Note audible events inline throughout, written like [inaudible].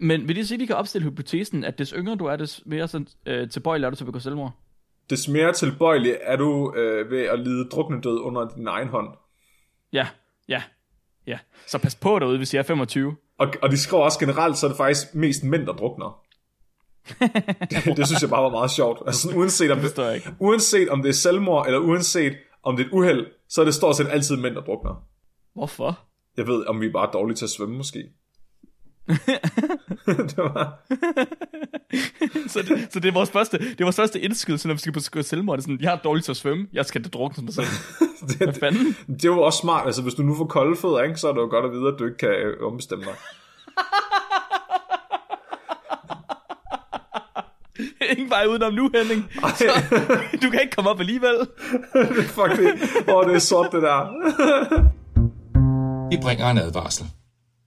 Men vil det sige, at vi kan opstille hypotesen, at des yngre du er, des mere sådan, øh, tilbøjelig er du til at begå selvmord? Des mere tilbøjelig er du øh, ved at lide druknedød under din egen hånd. Ja, ja, ja. Så pas på derude, hvis jeg er 25. Og, og de skriver også generelt, så er det faktisk mest mænd, der drukner. det, [laughs] det synes jeg bare var meget sjovt. Altså, sådan, uanset, om det, ikke. uanset om det er selvmord, eller uanset om det er et uheld, så er det stort set altid mænd, der drukner. Hvorfor? Jeg ved, om vi er bare dårlige til at svømme, måske. Det var... [laughs] så, det, så det er vores første, det er vores første indskydelse, når vi skal begå selvmord. Det er sådan, jeg er dårlig til at svømme, jeg skal det drukne mig selv. [laughs] Hvad det, fanden? det er jo også smart. Altså, hvis du nu får kolde fødder, ikke, så er det jo godt at vide, at du ikke kan øh, ombestemme dig. [laughs] Ingen vej udenom nu, Henning. Så, du kan ikke komme op alligevel. Fuck det. Åh, oh, det er sort, det der. Vi bringer en advarsel.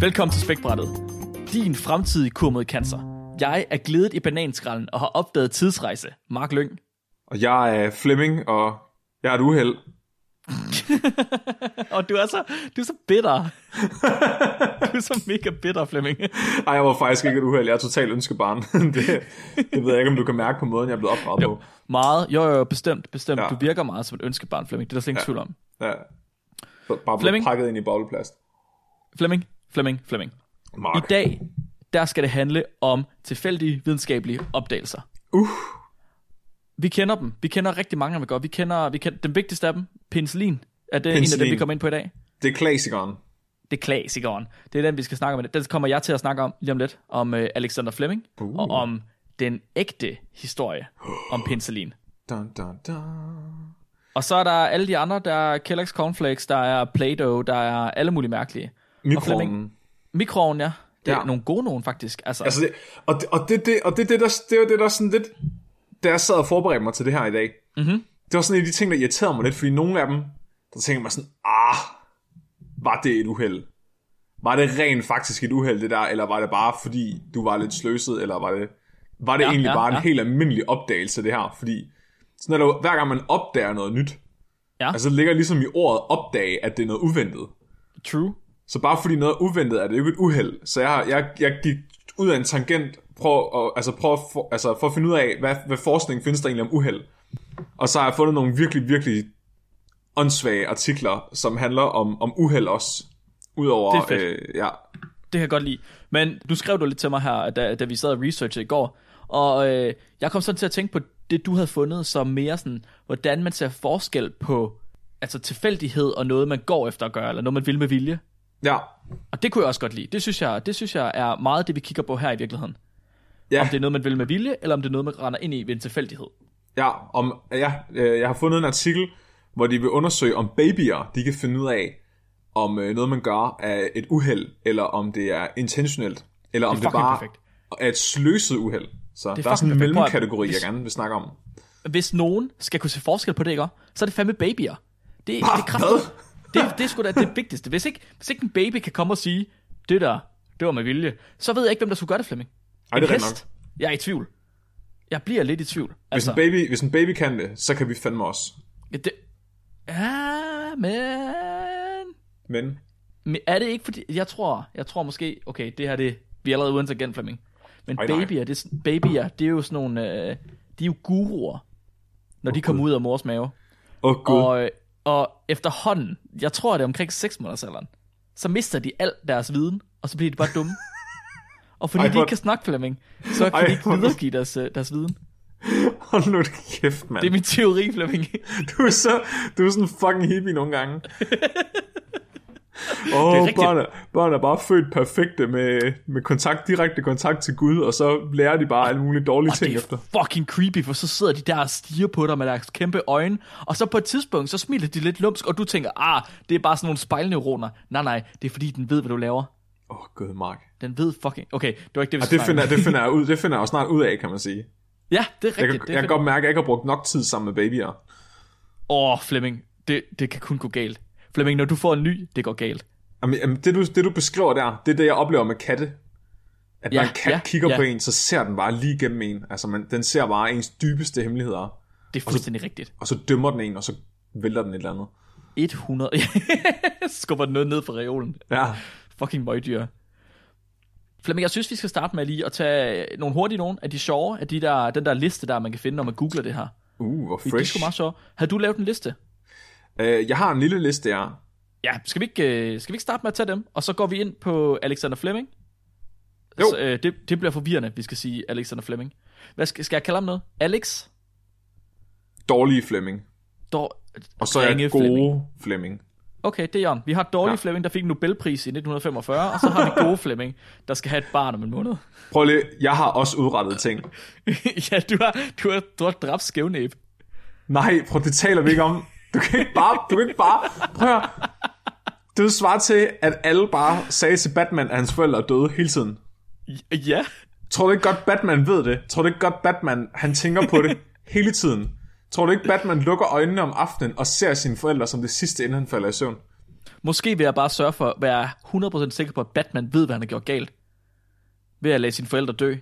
Velkommen til Spækbrættet. Din fremtidige kur mod cancer. Jeg er glædet i bananskralden og har opdaget tidsrejse. Mark Lyng. Og jeg er Flemming, og jeg er et uheld. [laughs] Og du er så, du er så bitter. du er så mega bitter, Flemming. Ej, jeg var faktisk ikke et uheld. Jeg er totalt ønskebarn. [laughs] det, det ved jeg ikke, om du kan mærke på måden, jeg er blevet opdraget på. Meget, jo jo, bestemt, bestemt. Ja. Ja. Du virker meget som et ønskebarn, Flemming. Det er der slet ingen tvivl om. Ja. Bare blevet Flemming? pakket ind i bobleplast. Flemming, Flemming, Flemming. Mark. I dag, der skal det handle om tilfældige videnskabelige opdagelser. Uh. Vi kender dem. Vi kender rigtig mange af dem godt. Vi kender, vi kender den vigtigste af dem, penicillin. Er det en af dem, Penicillin. vi kommer ind på i dag? Det er klassikeren. Det er klassikeren. Det er den, vi skal snakke om. Den kommer jeg til at snakke om lige om lidt. Om uh, Alexander Fleming. Uh. Og om den ægte historie om penicillin. Dun, dun, dun. Og så er der alle de andre. Der er Kellogg's Cornflakes, der er Play-Doh, der er alle mulige mærkelige. Mikroovnen. Mikroovnen, ja. Det er Ja. nogle gode nogen, faktisk. Altså, Altså det, og, det, og, det, det, og det, det, der, det var det, der sådan lidt... Da jeg sad og forberedte mig til det her i dag, mm-hmm. det var sådan en af de ting, der irriterede mig lidt, fordi nogle af dem, der tænkte mig sådan, ah, var det et uheld? Var det rent faktisk et uheld, det der, eller var det bare fordi, du var lidt sløset, eller var det, var det ja, egentlig ja, bare en ja. helt almindelig opdagelse, det her? Fordi sådan er det hver gang man opdager noget nyt, Ja. altså det ligger ligesom i ordet opdage, at det er noget uventet. true. Så bare fordi noget er uventet, er det jo ikke et uheld. Så jeg, jeg, jeg gik ud af en tangent, prøv at, altså prøv at, for, altså for at finde ud af, hvad, hvad forskning findes der egentlig om uheld. Og så har jeg fundet nogle virkelig, virkelig åndssvage artikler, som handler om, om uheld også. Udover, Det er fedt. Øh, ja, Det kan jeg godt lide. Men du skrev du lidt til mig her, da, da vi sad og researchede i går. Og øh, jeg kom sådan til at tænke på det, du havde fundet, som mere sådan, hvordan man ser forskel på altså tilfældighed og noget, man går efter at gøre, eller noget, man vil med vilje. Ja, Og det kunne jeg også godt lide. Det synes jeg, det synes jeg er meget det, vi kigger på her i virkeligheden. ja, Om det er noget, man vil med vilje, eller om det er noget, man render ind i ved en tilfældighed. ja, om, ja, øh, jeg har fundet en artikel, hvor de vil undersøge, om babyer, de kan finde ud af, om øh, noget, man gør, er et uheld, eller om det er intentionelt, eller om det, fucking bare perfekt. er et sløset uheld. Så Det er der er sådan en mellemkategori, jeg gerne vil snakke om. Hvis nogen skal kunne se forskel på det, ikke? Så er det fandme babyer. Det, det Ah, er kraftigt. Det, det er sgu da det vigtigste. Hvis ikke, hvis ikke en baby kan komme og sige, det der, det var med vilje, så ved jeg ikke, hvem der skulle gøre det, Flemming. Ej, det er hest? Jeg er i tvivl. Jeg bliver lidt i tvivl. Hvis, Altså, en baby, hvis en baby kan det, så kan vi fandme også. ja, det, ja, men... Men men er det ikke fordi... Jeg tror, jeg tror måske... Okay, det her det... Vi er allerede uden igen, Flemming. Men Ej, nej. babyer, det, er sådan- babyer, det er jo sådan nogle... Øh, de er jo guruer, når de kommer ud af mors mave. åh oh, gud. Og, og efterhånden, jeg tror, det er omkring 6 måneders alderen, så mister de al deres viden, og så bliver de bare dumme. [laughs] Og fordi Ej, de ikke kan snakke Flemming, så kan Ej, de ikke videregive deres, øh, deres viden. Hold nu kæft, mand. Det er min teori, Flemming. Du er så, du er sådan en fucking hippie nogle gange. [laughs] Åh, oh, børn, er, børn er bare født perfekte med, med kontakt, direkte kontakt til Gud, og så lærer de bare alle mulige dårlige Og ting det efter. er fucking creepy, for så sidder de der og stiger på dig med deres kæmpe øjne, og så på et tidspunkt, så smiler de lidt lumsk, og du tænker, ah, det er bare sådan nogle spejlneuroner. Nej, nej, det er fordi, den ved, hvad du laver. Åh, oh, gud, Mark. Den ved fucking... Okay, det var ikke det, vi skulle det finder, det finder jeg ud, det finder jeg jo snart ud af, kan man sige. Ja, det er Jeg rigtigt. kan, jeg kan godt mærke, at jeg ikke har brugt nok tid sammen med babyer. Åh, oh, Flemming, det, det kan kun gå galt. Flemming, når du får en ny, det går galt. Jamen, det, du, det du beskriver der, det er det, jeg oplever med katte. At når Ja, en kat ja, kigger ja. på en, så ser den bare lige gennem en. Altså, man, den ser bare ens dybeste hemmeligheder. Det er fuldstændig rigtigt. Og så dømmer den en, og så vælter den et eller andet. 100... [laughs] Skubber den noget ned fra reolen. Ja, Fucking møgdyr. Flemming, jeg synes, vi skal starte med lige at tage nogle hurtige nogle af de sjove, af de der, den der liste der, man kan finde, når man googler det her. uh, hvor Det er fresh. meget sjovt. Har du lavet en liste? Uh, jeg har en lille liste, ja. Ja, skal vi, ikke, øh, skal vi ikke starte med at tage dem? Og så går vi ind på Alexander Fleming. Jo. Så, øh, det, det bliver forvirrende, vi skal sige Alexander Fleming. Hvad skal, skal jeg kalde ham noget? Alex? Dårlige Flemming. Dår, Og så er jeg gode Flemming. Flemming. Flemming. Okay, det er Jørgen. Vi har dårlig Ja. Fleming, der fik en Nobelpris i 1945, og så har vi [laughs] gode Fleming, der skal have et barn om en måned. Prøv lige, jeg har også udrettet ting. [laughs] ja, du har, du har, du har dræbt skævnæb. Nej, prøv, det taler vi ikke om. Du kan ikke bare, du kan ikke bare, prøv at. Det svarer til, at alle bare sagde til Batman, at hans forældre er døde hele tiden. Ja. Tror du ikke godt, Batman ved det? Tror du ikke godt, Batman han tænker på det [laughs] hele tiden? Tror du ikke, Batman lukker øjnene om aftenen og ser sine forældre som det sidste, inden han falder i søvn? Måske vil jeg bare sørge for at være 100% sikker på, at Batman ved, hvad han har gjort galt. Ved at lade sine forældre dø.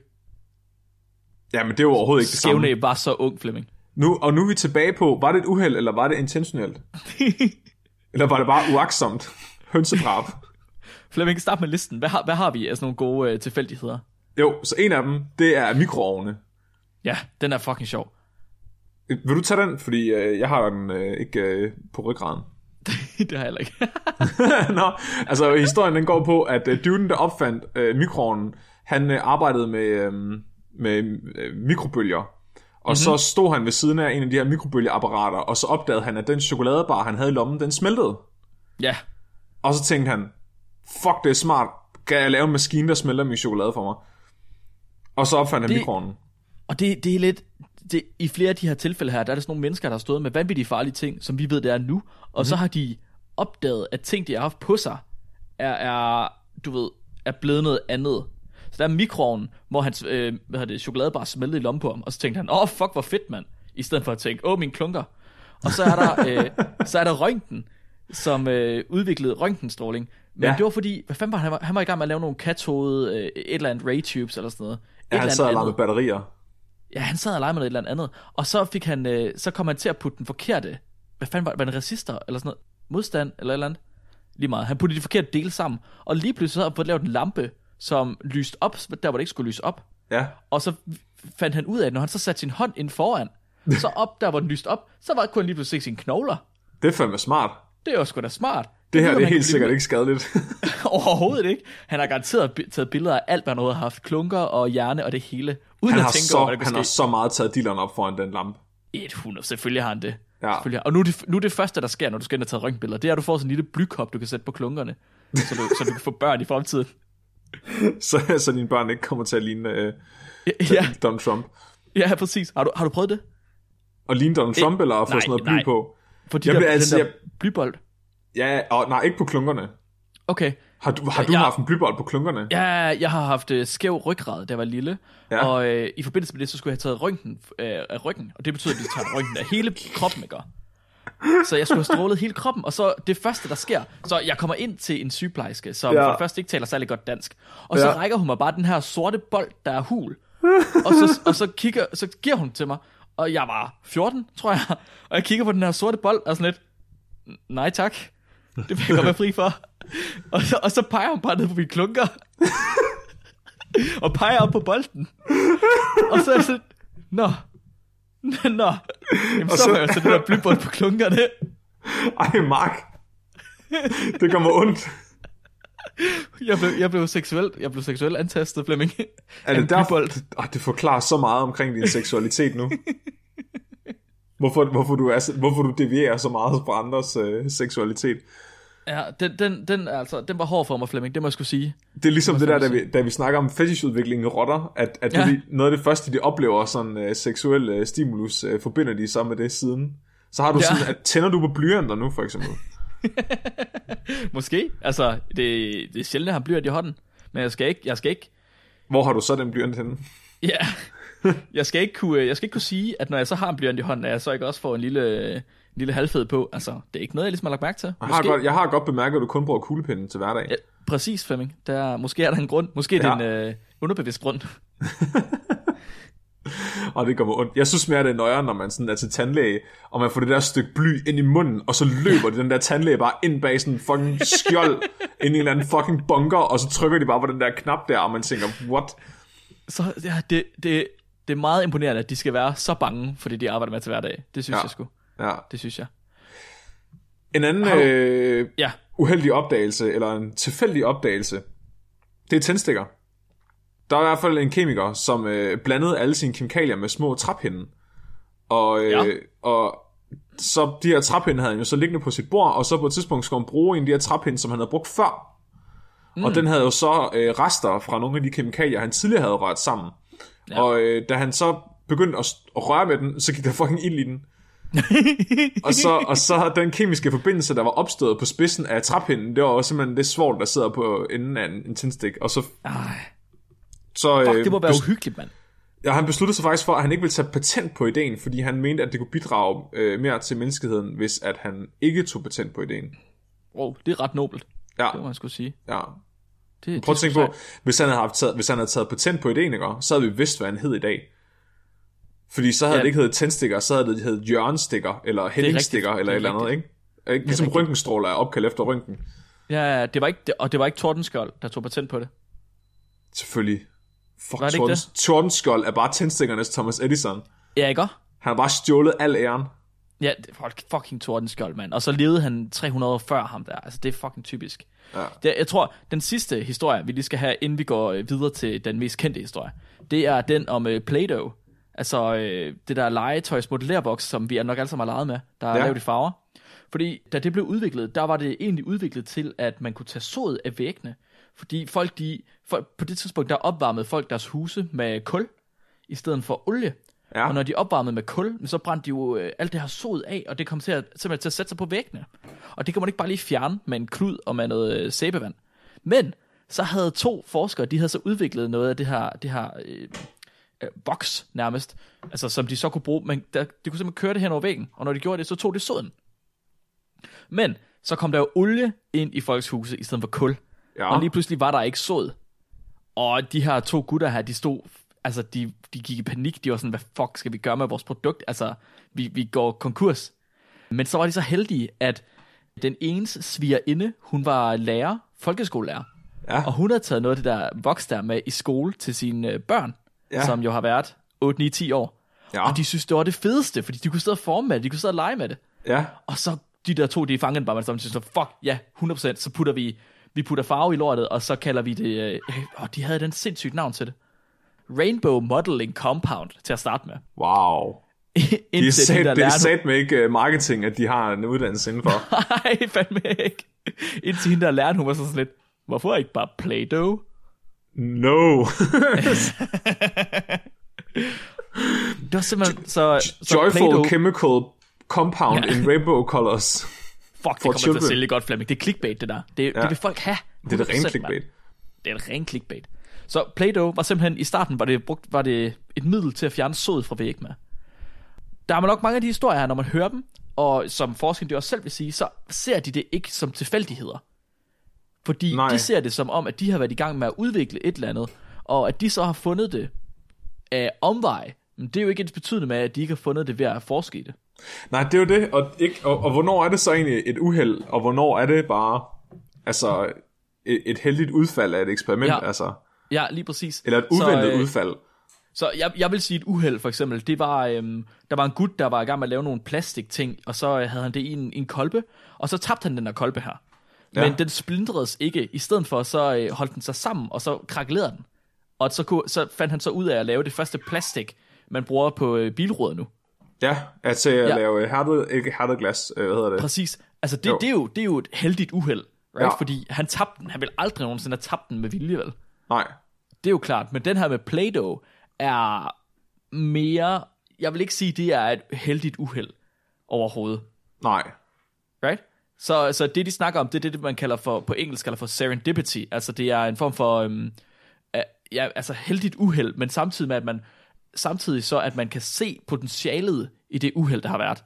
Ja, men det er jo overhovedet ikke det samme. Skævnæb var så ung, Flemming. Nu, og nu er vi tilbage på, var det et uheld, eller var det intentionelt? [laughs] eller var det bare uaksomt? Hønsedrab. [laughs] Flemming, start med listen. Hvad har, hvad har vi af sådan nogle gode øh, tilfældigheder? Jo, så en af dem, det er mikroovne. Ja, den er fucking sjov. Vil du tage den? Fordi øh, jeg har den øh, ikke øh, på ryggraden. [laughs] det har jeg heller ikke. [laughs] Nå, altså historien den går på, at øh, duden, der opfandt øh, mikroovnen, han øh, arbejdede med, øh, med øh, mikrobølger. Og mm-hmm. så stod han ved siden af en af de her mikrobølgeapparater, og så opdagede han, at den chokoladebar, han havde i lommen, den smeltede. ja, Og så tænkte han, fuck det er smart, kan jeg lave en maskine, der smelter min chokolade for mig? Og så opfandt han Det- mikroovnen. og det, det er lidt... Det, I flere af de her tilfælde her, der er der sådan nogle mennesker, der har stået med vanvittigt farlige ting, som vi ved, det er nu. Og mm-hmm. så har de opdaget, at ting, de har haft på sig, er, er du ved, er blevet noget andet. Så der er mikroovnen, hvor hans øh, hvad hedder det, chokoladebar smeltede i lommen på ham, og så tænkte han, åh, oh, fuck, hvor fedt, mand. I stedet for at tænke, åh, oh, min klunker. Og så er der, [laughs] øh, så er der røntgen, som øh, udviklede røntgenstråling. Men Ja. ja. det var fordi, hvad fanden var han, han var, han var i gang med at lave nogle katshoved, øh, et eller andet ray tubes eller sådan noget. Ja, Et han eller sad og med batterier. Ja, han sad og legede med noget et eller andet. Og så fik han, øh, så kom han til at putte den forkerte, hvad fanden var det, var det en resistor, eller sådan noget, modstand, eller et eller andet. Lige meget. Han puttede de forkerte dele sammen. Og lige pludselig så havde han fået lavet en lampe, som lyste op, der hvor det ikke skulle lyse op. Ja. Og så fandt han ud af, at når han så satte sin hånd ind foran, [laughs] så op der, hvor den lyste op, så var, kunne han lige pludselig se sine knogler. Det er fandme smart. Det er jo sgu da smart. Det her ved, det er helt sikkert blive- ikke skadeligt. [laughs] [laughs] Overhovedet ikke. Han har garanteret taget billeder af alt, hvad han har haft. Klunker og hjerne og det hele. Uden Han at tænke så, over, hvad der han ske. har så meget taget dilleren op foran den lampe. 100, selvfølgelig har han det. Ja. Og nu er, det, nu er det første, der sker, når du skal ind og tage røntgenbilleder, det er, at du får sådan en lille blykop, du kan sætte på klunkerne, så du, så du kan få børn i fremtiden. [laughs] Så, så dine børn ikke kommer til at ligne øh, Ja, Donald Trump. ja, præcis. Har du, har du prøvet det? Og ligne Donald Trump, eller at få nej, sådan noget bly nej. på? For de Jeg der, vil den altså- der jeg- blybold. Ja, og nej, ikke på klunkerne. Okay. Har du, har du Jeg- haft en blybold på klunkerne? Ja, jeg har haft øh, skæv ryggrad, da jeg var lille. Ja. Og øh, i forbindelse med det, så skulle jeg have taget røntgen øh, af ryggen. Og det betyder, at de tager røntgen af hele kroppen, ikke? Så jeg skulle have strålet hele kroppen, og så det første, der sker, så jeg kommer ind til en sygeplejerske, som Ja. for det første ikke taler særlig godt dansk, og så Ja. rækker hun mig bare den her sorte bold, der er hul, og så, og så, kigger, så giver hun til mig, og jeg var 14, tror jeg, og jeg kigger på den her sorte bold, og sådan lidt, nej tak, det vil jeg godt være fri for. Og så, og så peger hun bare ned på mine klunker, og peger op på bolden, og så er jeg sådan, nå, [laughs] nå, Jamen, så, så- så var jeg så det der blybold på klunkerne. Ej, Mark. Det mig ondt. Jeg blev, jeg blev seksuelt, jeg blev seksuelt antastet, Flemming. Er det derfor? Oh, det forklarer så meget omkring din seksualitet nu. Hvorfor, hvorfor, du er, hvorfor du devierer så meget fra andres øh, seksualitet. Ja, den, den, den, altså, den var hård for mig, Flemming, det må jeg skulle sige. Det er ligesom det der, da vi, da vi snakker om fetishudvikling i rotter, at, at Ja. ja. noget af det første, de oplever sådan øh, seksuel øh, stimulus, øh, forbinder de så med det siden. Så har du Ja. sådan, at tænder du på blyanter nu, for eksempel? [laughs] Måske. Altså, det, det er sjældent, at han bliver i hånden. Men jeg skal ikke, jeg skal ikke, Hvor har du så den blyant henne? [laughs] ja, jeg skal ikke kunne, jeg skal ikke kunne sige, at når jeg så har en blyant i hånden, at jeg så ikke også får en lille, lille halvfed på. Altså, det er ikke noget, jeg ligesom har lagt mærke til. Jeg har, godt, jeg har godt bemærket, at du kun bruger kuglepinden til hverdag. Ja, præcis, Flemming. Der, måske er der en grund. Måske er det Ja. en øh, underbevidst grund. [laughs] Og det gør mig ondt. Jeg synes mere, det er nøjere, når man sådan er til tandlæge, og man får det der stykke bly ind i munden, og så løber de den der tandlæge bare ind bag sådan en fucking skjold, [laughs] ind i en eller anden fucking bunker, og så trykker de bare på den der knap der, og man tænker, what? Så ja, det, det, det er meget imponerende, at de skal være så bange for det, de arbejder med til hverdag. Det synes Ja. jeg sgu. Ja. Det synes jeg. En anden du- øh, Ja, uheldig opdagelse, eller en tilfældig opdagelse, det er tændstikker. Der er i hvert fald en kemiker, som øh, blandede alle sine kemikalier med små træpinde. Og, øh, Ja. og så de her træpinde havde han jo så liggende på sit bord, og så på et tidspunkt skulle han bruge en af de her træpinde, som han havde brugt før. Mm. Og den havde jo så øh, rester fra nogle af de kemikalier, han tidligere havde rørt sammen. Ja. Og øh, da han så begyndte at, at røre med den, så gik der fucking ild i den. Og, så, og så den kemiske forbindelse, der var opstået på spidsen af træpinden, det var også simpelthen det svovl, der sidder på enden af en, en tændstik. Og så, Ej, så fuck, øh, det må være bes- uhyggeligt, mand. ja, han besluttede sig faktisk for, at han ikke ville tage patent på ideen, fordi han mente, at det kunne bidrage øh, mere til menneskeheden, hvis at han ikke tog patent på ideen. Wow, det er ret nobelt. Ja, Det må man skulle sige. ja. Det, Prøv at tænke på, hvis han havde, haft taget, hvis han havde taget patent på ideen, ikke, så havde vi vidst, hvad han hed i dag. Fordi så havde Ja. det ikke heddet tændstikker, så havde det heddet Jørgenstikker, eller Henningstikker, rigtigt. eller et Det er eller andet, ikke? Ikke? Ligesom rigtigt. røntgenstråler er opkaldt efter røntgen. Ja, det var ikke, og det var ikke Tordenskjold, der tog patent på det. Selvfølgelig. Fuck, Var det ikke Tordens, Tordenskjold er bare tændstikkernes Thomas Edison. Ja, ikke? Han har bare stjålet al æren. Ja, det var fucking Tordenskjold, mand. Og så levede han 300 år før ham der. Altså, det er fucking typisk. Ja. Det, jeg tror, den sidste historie, vi lige skal have, inden vi går øh, videre til den mest kendte historie, det er den om uh, Play-Doh. Altså, øh, det der legetøjs modellerboks, som vi nok alle sammen har leget med, der er Ja. lavet i farver. Fordi da det blev udviklet, der var det egentlig udviklet til, at man kunne tage sod af væggene. Fordi folk, de, folk, på det tidspunkt, der opvarmede folk deres huse med kul, i stedet for olie. Ja. Og når de opvarmede med kul, så brændte de jo øh, alt det her sod af, og det kom til at, simpelthen til at sætte sig på væggene. Og det kan man ikke bare lige fjerne med en klud og med noget øh, sæbevand. Men så havde to forskere, de havde så udviklet noget af det her, det her øh, øh, boks nærmest, altså som de så kunne bruge, men der, de kunne simpelthen køre det hen over væggen, og når de gjorde det, så tog det soden. Men så kom der jo olie ind i folks huse i stedet for kul. Ja. Og lige pludselig var der ikke sod. Og de her to gutter her, de stod, altså de, de gik i panik. De var sådan, hvad fuck skal vi gøre med vores produkt? Altså, vi, vi går konkurs. Men så var de så heldige, at den ene svigerinde, hun var lærer, folkeskolelærer. Ja. Og hun havde taget noget af det der voks der med i skole til sine øh, børn, Ja. som jo har været 8-9-10 år. Ja. Og de synes, det var det fedeste, fordi de kunne sidde og forme med det, de kunne sidde og lege med det. Ja. Og så de der to, de fangede den bare med det samme, så fuck, ja, 100%, så putter vi, vi putter farve i lortet, og så kalder vi det, øh, åh, de havde den sindssygt navn til det. Rainbow Modeling Compound, til at starte med. Wow. [laughs] Det er, sat, det er sat med ikke uh, marketing, at de har en uddannelse indenfor. [laughs] Nej, fandme ikke. Indtil hende der lærte, hun var så sådan lidt, hvorfor ikke bare Play-Doh? No. [laughs] Det var simpelthen så... så Joyful Play-Doh, chemical compound Ja. in rainbow colors. fuck, det kommer til children. at sælge godt, Flemming. Det er clickbait, det der. Det, ja. det vil folk have. Det er det 100%, rene mand. clickbait. Det er et rent clickbait. Så Play-Doh var simpelthen, i starten var det, brugt, var det et middel til at fjerne sod fra væg med. Der er nok mange af de historier her, når man hører dem, og som forskerne de også selv vil sige, så ser de det ikke som tilfældigheder. Fordi Nej. De ser det som om, at de har været i gang med at udvikle et eller andet, og at de så har fundet det af omvej. Men det er jo ikke ens betydende med, at de ikke har fundet det ved at forske i det. Nej, det er jo det. Og, ikke, og, og hvornår er det så egentlig et uheld, og hvornår er det bare altså et, et heldigt udfald af et eksperiment, Ja. altså, Ja, lige præcis. eller et uventet så, øh, udfald. Så jeg, jeg vil sige et uheld for eksempel, det var, øhm, der var en gut, der var i gang med at lave nogle plastikting, og så øh, havde han det i en, en kolbe, og så tabte han den der kolbe her. Ja. Men den splintredes ikke. I stedet for, så øh, holdt den sig sammen, og så krakkelerede den. Og så, kunne, så fandt han så ud af at lave det første plastik, man bruger på øh, bilruder nu. Ja, at til at Ja. lave hærdet, ikke hærdet glas, øh, hvad hedder det? Præcis. Altså det, Jo. det, er, jo, det er jo et heldigt uheld. Right? Ja. Fordi han tabte den. Han vil aldrig nogensinde have tabt den med vilje, vel? Nej, Det er jo klart, men den her med Play-Doh er mere, jeg vil ikke sige, det er et heldigt uheld overhovedet. nej. Right? Så, så det, de snakker om, det er det, man kalder for, på engelsk kalder for serendipity. Altså det er en form for, øhm, ja, altså heldigt uheld, men samtidig med, at man, samtidig så, at man kan se potentialet i det uheld, der har været.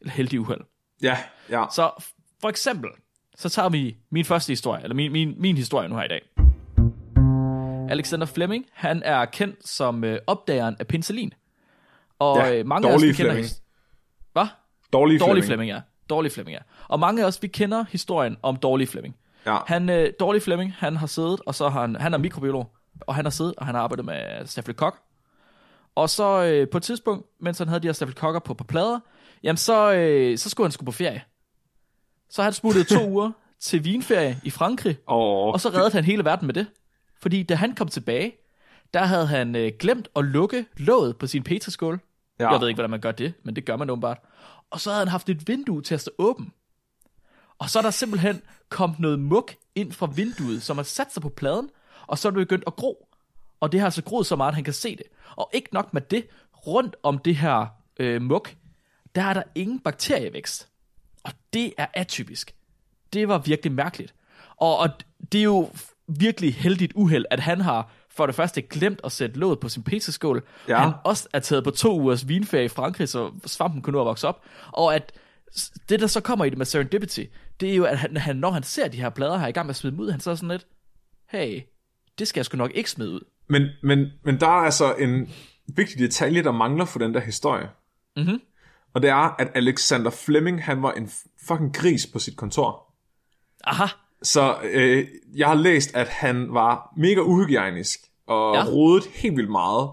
Eller heldig uheld. Ja, ja. Så for eksempel, så tager vi min første historie, eller min, min, min historie nu her i dag. Alexander Fleming, han er kendt som øh, opdageren af penicillin. Og Ja, øh, mange af os, kender... Fleming. Hvad? Dårlig, Dårlig Flemming. Fleming, ja. Dårlig Fleming, ja. Og mange af os, vi kender historien om Dårlig Fleming. Ja. Han, øh, Dårlig Fleming, han har siddet, og så har han, han er mikrobiolog, og han har siddet, og han har arbejdet med stafylokok. Og så øh, på et tidspunkt, mens han havde de her stafylokokker på, på plader, jamen så, øh, så skulle han skulle på ferie. Så han smuttet to [laughs] uger til vinferie i Frankrig, Åh, og så reddede han hele verden med det. Fordi da han kom tilbage, der havde han øh, glemt at lukke låget på sin petriskål. Ja. Jeg ved ikke, hvordan man gør det, men det gør man åbenbart. Og så havde han haft et vindue til at stå åben. Og så er der simpelthen kommet noget muk ind fra vinduet, som har sat sig på pladen, og så er det begyndt at gro. Og det har altså groet så meget, at han kan se det. Og ikke nok med det, rundt om det her øh, muk, der er der ingen bakterievækst. Og det er atypisk. Det var virkelig mærkeligt. Og, og det er jo virkelig heldigt uheld, at han har for det første glemt at sætte låget på sin pizzaskål. Ja. Han også er taget på to ugers vinferie i Frankrig, så svampen kunne nå at vokse op. Og at det, der så kommer i det med serendipity, det er jo, at han, han, når han ser de her plader her i gang med at smide dem ud, han så sådan lidt, hey, det skal jeg sgu nok ikke smide ud. Men, men, men der er altså en vigtig detalje, der mangler for den der historie. Mhm. Og det er, at Alexander Fleming, han var en fucking gris på sit kontor. Aha, Så øh, jeg har læst, at han var mega uhygiejnisk og Ja. rodet helt vildt meget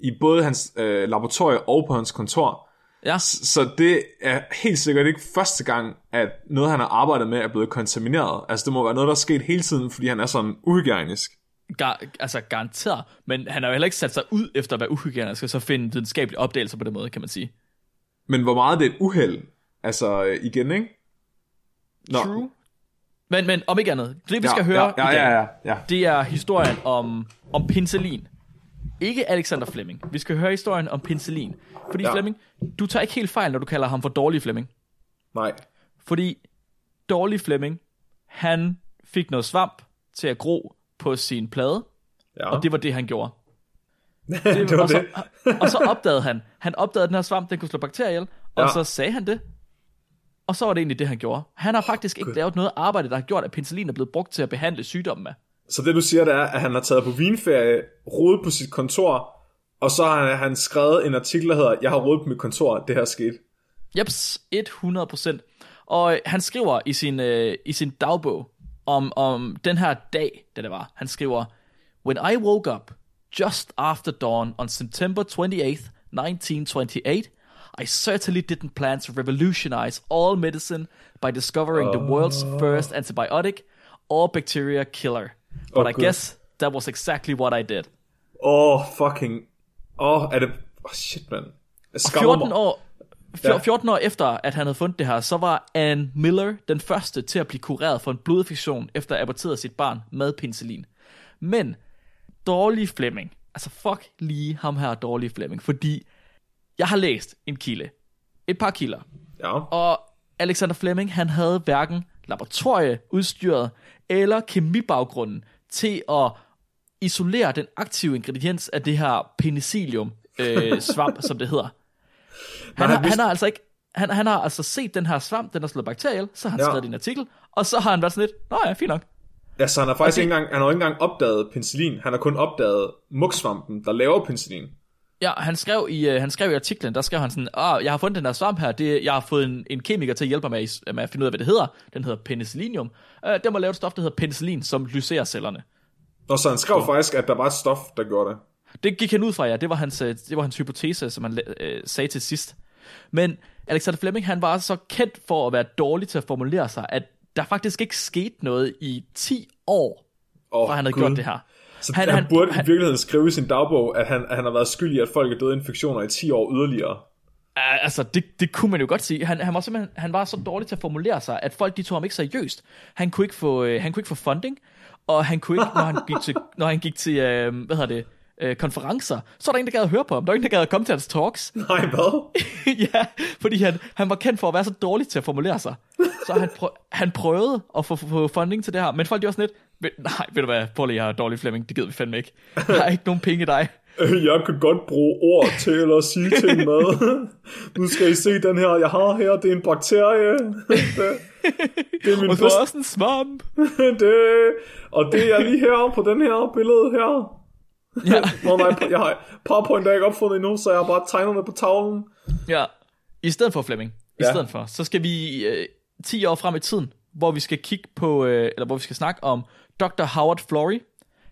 i både hans øh, laboratorie og på hans kontor. ja, Så det er helt sikkert ikke første gang, at noget, han har arbejdet med, er blevet kontamineret. Altså det må være noget, der er sket hele tiden, fordi han er sådan uhygiejnisk. gar, altså garanteret. Men han har jo heller ikke sat sig ud efter at være uhygienisk, og så finde videnskabelige opdagelser på den måde, kan man sige. Men hvor meget det er et uheld, altså øh, igen, ikke? Nå. True. Men, men om ikke andet, det vi Ja, skal høre ja, ja, i dag, ja, ja, ja. det er historien om, om penicillin. Ikke Alexander Fleming. Vi skal høre historien om penicillin. Fordi ja. Ja. Flemming, du tager ikke helt fejl, når du kalder ham for dårlig Flemming. Nej. Fordi dårlig Flemming, han fik noget svamp til at gro på sin plade, Ja. og det var det, han gjorde. [laughs] det, det var og, så, det. og så opdagede han, han opdagede, at den her svamp, den kunne slå bakterier ihjel, og Ja. så sagde han det. Og så var det egentlig det, han gjorde. Han har faktisk ikke lavet noget arbejde, der har gjort, at penicillin er blevet brugt til at behandle sygdommen med. Så det du siger, det er, at han har taget på vinferie, rodet på sit kontor, og så har han, han skrevet en artikel, der hedder, jeg har rodet på mit kontor, det her er sket. Jeps, 100%. Og han skriver i sin, øh, i sin dagbog om, om den her dag, da det var. Han skriver, When I woke up just after dawn on September 28th, 1928, I certainly didn't plan to revolutionize all medicine by discovering the world's first antibiotic or bacteria killer. But Oh, I good. guess that was exactly what I did. Oh, fucking... Åh, oh, er det... Oh, shit, mand. Jeg skammer 14 mig. år, Ja. ja. 14 år efter, at han havde fundet det her, så var Anne Miller den første til at blive kureret for en blodinfektion, efter at aborteret sit barn med penicillin. Men, dårlig Fleming, altså fuck lige ham her dårlig Fleming, fordi jeg har læst en kilde, et par kilder, Ja. og Alexander Fleming, han havde hverken laboratorieudstyret eller kemibaggrunden til at isolere den aktive ingrediens af det her penicillium øh, [laughs] svamp, som det hedder. Han, har, han har altså ikke han, han har altså set den her svamp, den har slået bakterier så har han Ja. skrevet en artikel, og så har han været sådan lidt, nå ja, fint nok. Ja, så han har faktisk det- ikke engang, han har ikke engang opdaget penicillin. Han har kun opdaget muksvampen, der laver penicillin. Ja, han skrev i, øh, han skrev i artiklen, der skrev han sådan, ah, jeg har fundet den her svamp her, det, jeg har fået en, en kemiker til at hjælpe mig med, at- med at finde ud af, hvad det hedder. Den hedder penicillinium. Uh, den må lave et stof, der hedder penicillin, som lyserer cellerne. Og så han skrev faktisk, at der var et stof, der gjorde det. Det gik han ud fra, ja. Det var hans, øh, det var hans hypotese, som han øh, sagde til sidst. Men Alexander Fleming, han var så kendt for at være dårlig til at formulere sig, at der faktisk ikke skete noget i 10 år, Oh, fra han havde gjort det her. Så han, han, han burde han, i virkeligheden skrive i sin dagbog, at han, at han har været skyldig, at folk er døde af infektioner i 10 år yderligere. Altså, det, det kunne man jo godt sige. Han, han var simpelthen han var så dårlig til at formulere sig, at folk de tog ham ikke seriøst. Han kunne ikke få, øh, han kunne ikke få funding, og han kunne ikke, når han gik til, når han gik til øh, hvad hedder det, øh, konferencer, så er der ingen, der gad at høre på ham. Der er ingen, der gad at komme til hans talks. [laughs] Nej, hvad? [laughs] ja, fordi han, han var kendt for at være så dårlig til at formulere sig. Så han, prøv, han prøvede at få, få funding til det her, men folk de var sådan lidt, "Ved- nej, ved du hvad, Paul, jeg har dårlig Flemming, det gider vi fandme ikke. Jeg har ikke nogen penge i dig. [laughs] Jeg kan godt bruge ord til at sige ting med. Nu skal I se den her, jeg har her. Det er en bakterie. Det, det er min Og så bedste. også en svamp. Det, og det er lige her på den her billede her. Ja, [laughs] Nå nej, jeg har PowerPoint er ikke opfundet endnu, så jeg har bare tegnet det på tavlen. ja. I stedet for Flemming, i Ja. stedet for, så skal vi øh, 10 år frem i tiden, hvor vi skal kigge på, øh, eller hvor vi skal snakke om Dr. Howard Florey.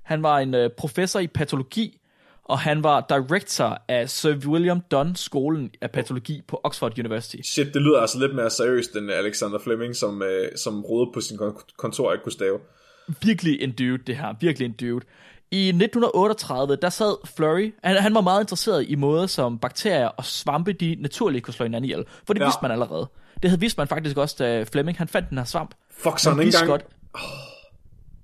Han var en øh, professor i patologi, og han var director af Sir William Dunn skolen af patologi på Oxford University. Shit, det lyder altså lidt mere seriøst end Alexander Fleming, som, øh, som rodede på sin kon- kontor ikke kunne stave. Virkelig en dude, det her. Virkelig en dude. I 1938, der sad Flurry, han, han var meget interesseret i måder, som bakterier og svampe, de naturligt kunne slå hinanden ihjel. For det Ja. vidste man allerede. Det havde vidst man faktisk også, da Fleming han fandt den her svamp. Fuck, så han Man ikke.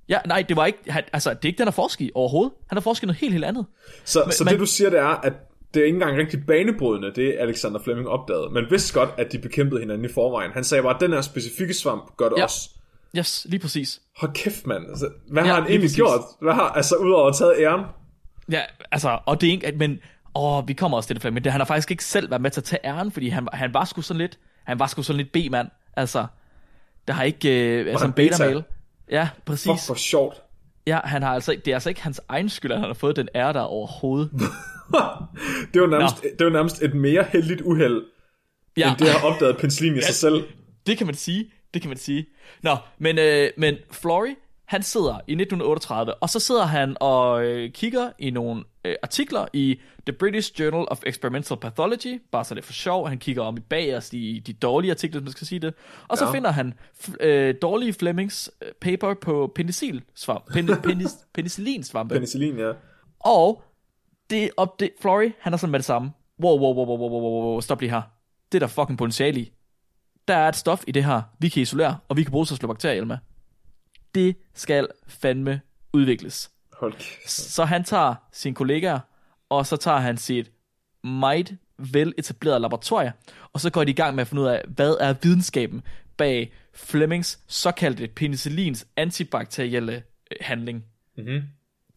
Ja, nej, det var ikke, han, altså, det er ikke den, der forsket i overhovedet. Han har forsket noget helt, helt andet. Så, så men- det du siger, det er, at det er ikke engang rigtig banebrydende, det Alexander Fleming opdagede. Men vidste godt, at de bekæmpede hinanden i forvejen. Han sagde bare, at den her specifikke svamp gør det Ja. også. Yes, lige præcis. Hold kæft, mand. Altså, hvad Ja, har han egentlig præcis. gjort? Hvad har, altså, udover at tage æren? Ja, altså, og det er ikke, men, åh, vi kommer også til det, Flemming, men det, han har faktisk ikke selv været med til at tage æren, fordi han, han var sgu sådan lidt, han var sgu sådan lidt B-mand, altså, der har ikke, øh, altså en beta? beta-mail. Ja, præcis. Fuck, for sjovt. Ja, han har altså, det er altså ikke hans egen skyld, at han har fået den ære der overhovedet. [laughs] Det var nærmest, det var nærmest et mere heldigt uheld, Ja, end det at have opdaget penicillin i sig selv. det kan man sige. Det kan man sige. Nå, men, øh, men Flory, han sidder i 1938, og så sidder han og øh, kigger i nogle øh, artikler i The British Journal of Experimental Pathology, bare så det er for sjov, han kigger om i bag os i de dårlige artikler, hvis man skal sige det, og så Ja. finder han øh, dårlige Flemings øh, paper på penicillin-svamp, pen, [laughs] penis, penicillinsvampe. Penicillin, ja. Og det op det Flory, han er sådan med det samme. Wow, wow, wow, wow, wow, wow, wow, stop lige her. Det er der fucking potentiale i. Der er et stof i det her, vi kan isolere, og vi kan bruge til at slå bakterier ihjel med. Det skal fandme udvikles. Hold. Så han tager sine kollegaer, og så tager han sit meget vel etableret laboratorie, og så går de i gang med at finde ud af, hvad er videnskaben bag Flemings såkaldte penicillins antibakterielle øh, handling. Mhm.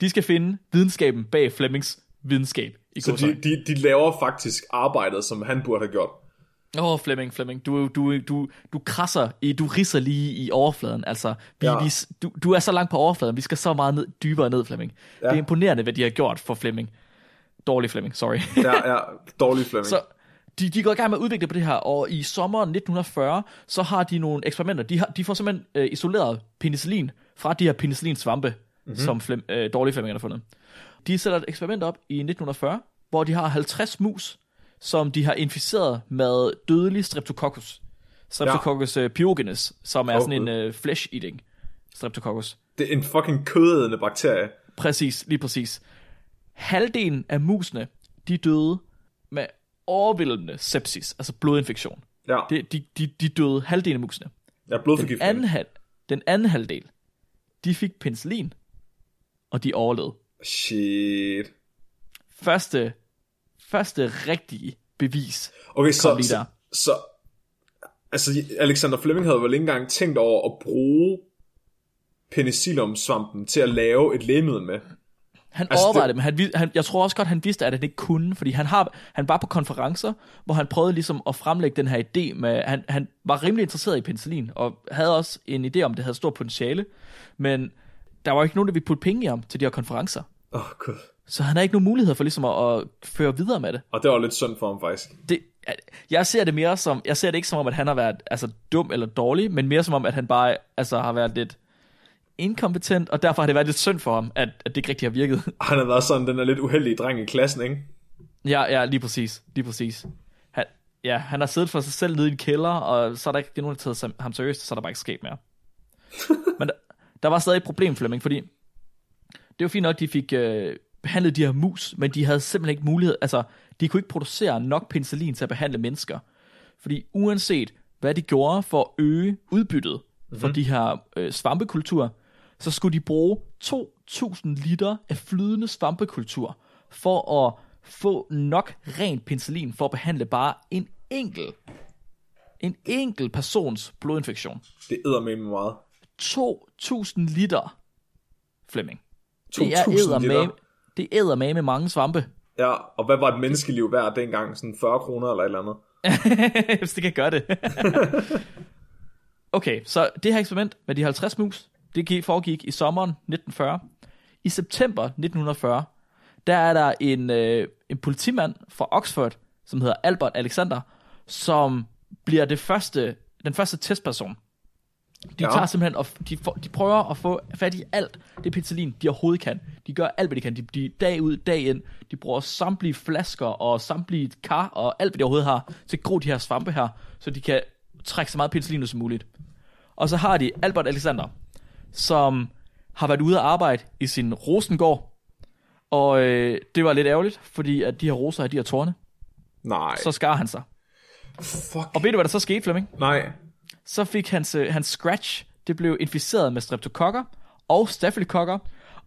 De skal finde videnskaben bag Flemings videnskab. I Så de, de, de laver faktisk arbejdet, som han burde have gjort. Åh, oh, Flemming, Flemming, du, du, du, du krasser, i, du risser lige i overfladen. Altså, vi, Ja. vi, du, du er så langt på overfladen, vi skal så meget ned, dybere ned, Flemming. Ja. Det er imponerende, hvad de har gjort for Flemming. Dårlig Flemming, sorry. Ja, ja, dårlig Fleming. så de, de går i gang med at udvikle på det her, og i sommeren 1940, så har de nogle eksperimenter. De, har, de får simpelthen øh, isoleret penicillin fra de her penicillinsvampe, Mhm. mm-hmm. som Flem, øh, dårlige Flemming har fundet. De sætter et eksperiment op i 1940, hvor de har 50 mus, som de har inficeret med dødelig streptococcus. Streptococcus ja. pyogenes, som er Åh, sådan en øh, flesh-eating streptococcus. Det er en fucking kødædende bakterie. Præcis, lige præcis. Halvdelen af musene, de døde med overvældende sepsis, altså blodinfektion. Ja, Det, de, de, de døde halvdelen af musene. jeg er Den blodforgiftning. anden, halv, den anden halvdel, de fik penicillin, og de overlevede. Shit. Første, første rigtige bevis. Okay, så, lige så, der. så, altså Alexander Fleming havde vel ikke engang tænkt over at bruge penicillium-svampen til at lave et lægemiddel med. Han Altså, overvejede det- men han, han, jeg tror også godt, han vidste, at han ikke kunne, fordi han, har, han var på konferencer, hvor han prøvede ligesom at fremlægge den her idé med, han, han var rimelig interesseret i penicillin, og havde også en idé om, det havde stort potentiale, men der var ikke nogen, der ville putte penge i ham til de her konferencer. Åh, oh, gud. Så han har ikke nogen mulighed for ligesom at, at føre videre med det. Og det var lidt synd for ham, faktisk. det. Jeg ser det mere som, jeg ser det ikke som om, at han har været altså, dum eller dårlig, men mere som om, at han bare altså, har været lidt inkompetent, og derfor har det været lidt synd for ham, at, at det ikke rigtig har virket. [laughs] Han har været sådan den er lidt uheldige dreng i klassen, ikke? Ja, ja, lige præcis. Lige præcis. Han, ja, han har siddet for sig selv nede i en kælder, og så er der ikke nogen, der taget ham seriøst, så er der bare ikke sket mere. [laughs] Men der, der var stadig et problem, Flemming, fordi det var fint nok, de fik øh, behandlet de her mus, men de havde simpelthen ikke mulighed, altså, de kunne ikke producere nok penicillin til at behandle mennesker. Fordi uanset hvad de gjorde for at øge udbyttet mm-hmm. for de her øh, svampekulturer, så skulle de bruge 2.000 liter af flydende svampekultur for at få nok rent penicillin for at behandle bare en enkelt, en enkelt persons blodinfektion. Det æder med meget. 2.000 liter, Flemming. Det 2.000 er æder liter. Det æder med med mange svampe. Ja, og hvad var et menneskeliv værd dengang? Sådan 40 kroner eller et eller andet? [laughs] Hvis det kan gøre det. [laughs] okay, så det her eksperiment med de 50 mus, det gik- foregik i sommeren 1940. I september 1940, der er der en, øh, en politimand fra Oxford, som hedder Albert Alexander, som bliver det første, den første testperson. De Ja. tager simpelthen, og de, får, de prøver at få fat i alt det penicillin, de overhovedet kan. De gør alt, hvad de kan. De, de dag ud, dag ind. De bruger samtlige flasker og samtlige kar og alt, hvad de overhovedet har, til at gro de her svampe her, så de kan trække så meget penicillin ud som muligt. Og så har de Albert Alexander, som har været ude at arbejde i sin rosengård. Og øh, det var lidt ærgerligt, fordi at de her roser er de her tårne. Nej. Så skar han sig. Fuck. Og ved du, hvad der så skete, Flemming? Nej. Så fik hans, øh, hans scratch, det blev inficeret med streptokokker og staphylokokker,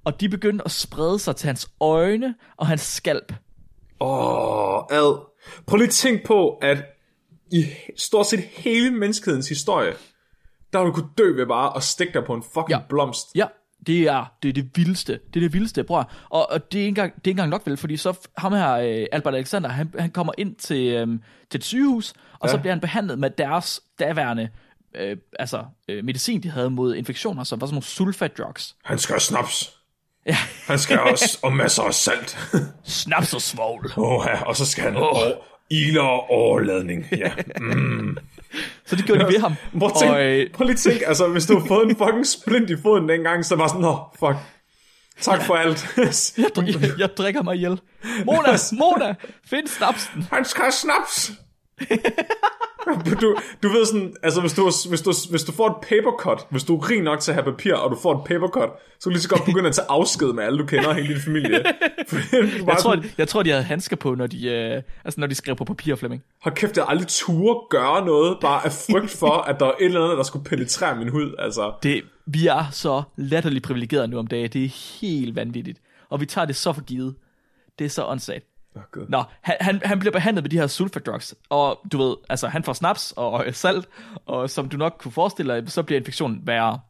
og de begyndte at sprede sig til hans øjne og hans skalp. Åh, ad. Prøv lige at tænke på, at i stort set hele menneskehedens historie, der har du kunne dø ved bare at stikke dig på en fucking Ja. blomst. Ja, det er det, er det vildeste. Det er det vildeste, bror. Og, og det, er ikke engang, det er ikke engang nok vel, fordi så ham her, øh, Albert Alexander, han, han kommer ind til, øhm, til et sygehus, og ja. så bliver han behandlet med deres daværende øh, altså, øh, medicin, de havde mod infektioner, som var sådan nogle sulfat drugs. Han skal have snaps. Ja. Han skal også, og masser af salt. Snaps og svovl. Åh, ja, og så skal han oh. iler og overladning. Ja. Mm. Så det gjorde de ved ham. Prøv, tænk, Og, øh, prøv lige at tænke, altså hvis du har fået en fucking splint i foden dengang, så var sådan, nå, fuck. Tak for alt. [laughs] Jeg, jeg, jeg drikker mig ihjel. Mona, Mona, find snapsen. Han skal have snaps. [laughs] du, du ved sådan, altså hvis du, hvis, du, hvis du får et papercut, hvis du er rig nok til at have papir, og du får et papercut, så kan du lige så godt begynde at tage afsked med alle, du kender, hele din familie. [laughs] Jeg tror, sådan, jeg tror, de havde handsker på, når de, øh, altså, når de skrev på papir, Flemming. hold kæft, jeg har aldrig turde gøre noget, bare af frygt for, [laughs] at der er et eller andet, der skulle penetrere min hud. Altså, Det, vi er så latterligt privilegerede nu om dagen. Det er helt vanvittigt. Og vi tager det så for givet. Det er så åndssvagt. Oh, God. Nå, han, han, han bliver behandlet med de her sulfat drugs, og du ved, altså han får snaps og salt, og som du nok kunne forestille dig, så bliver infektionen værre.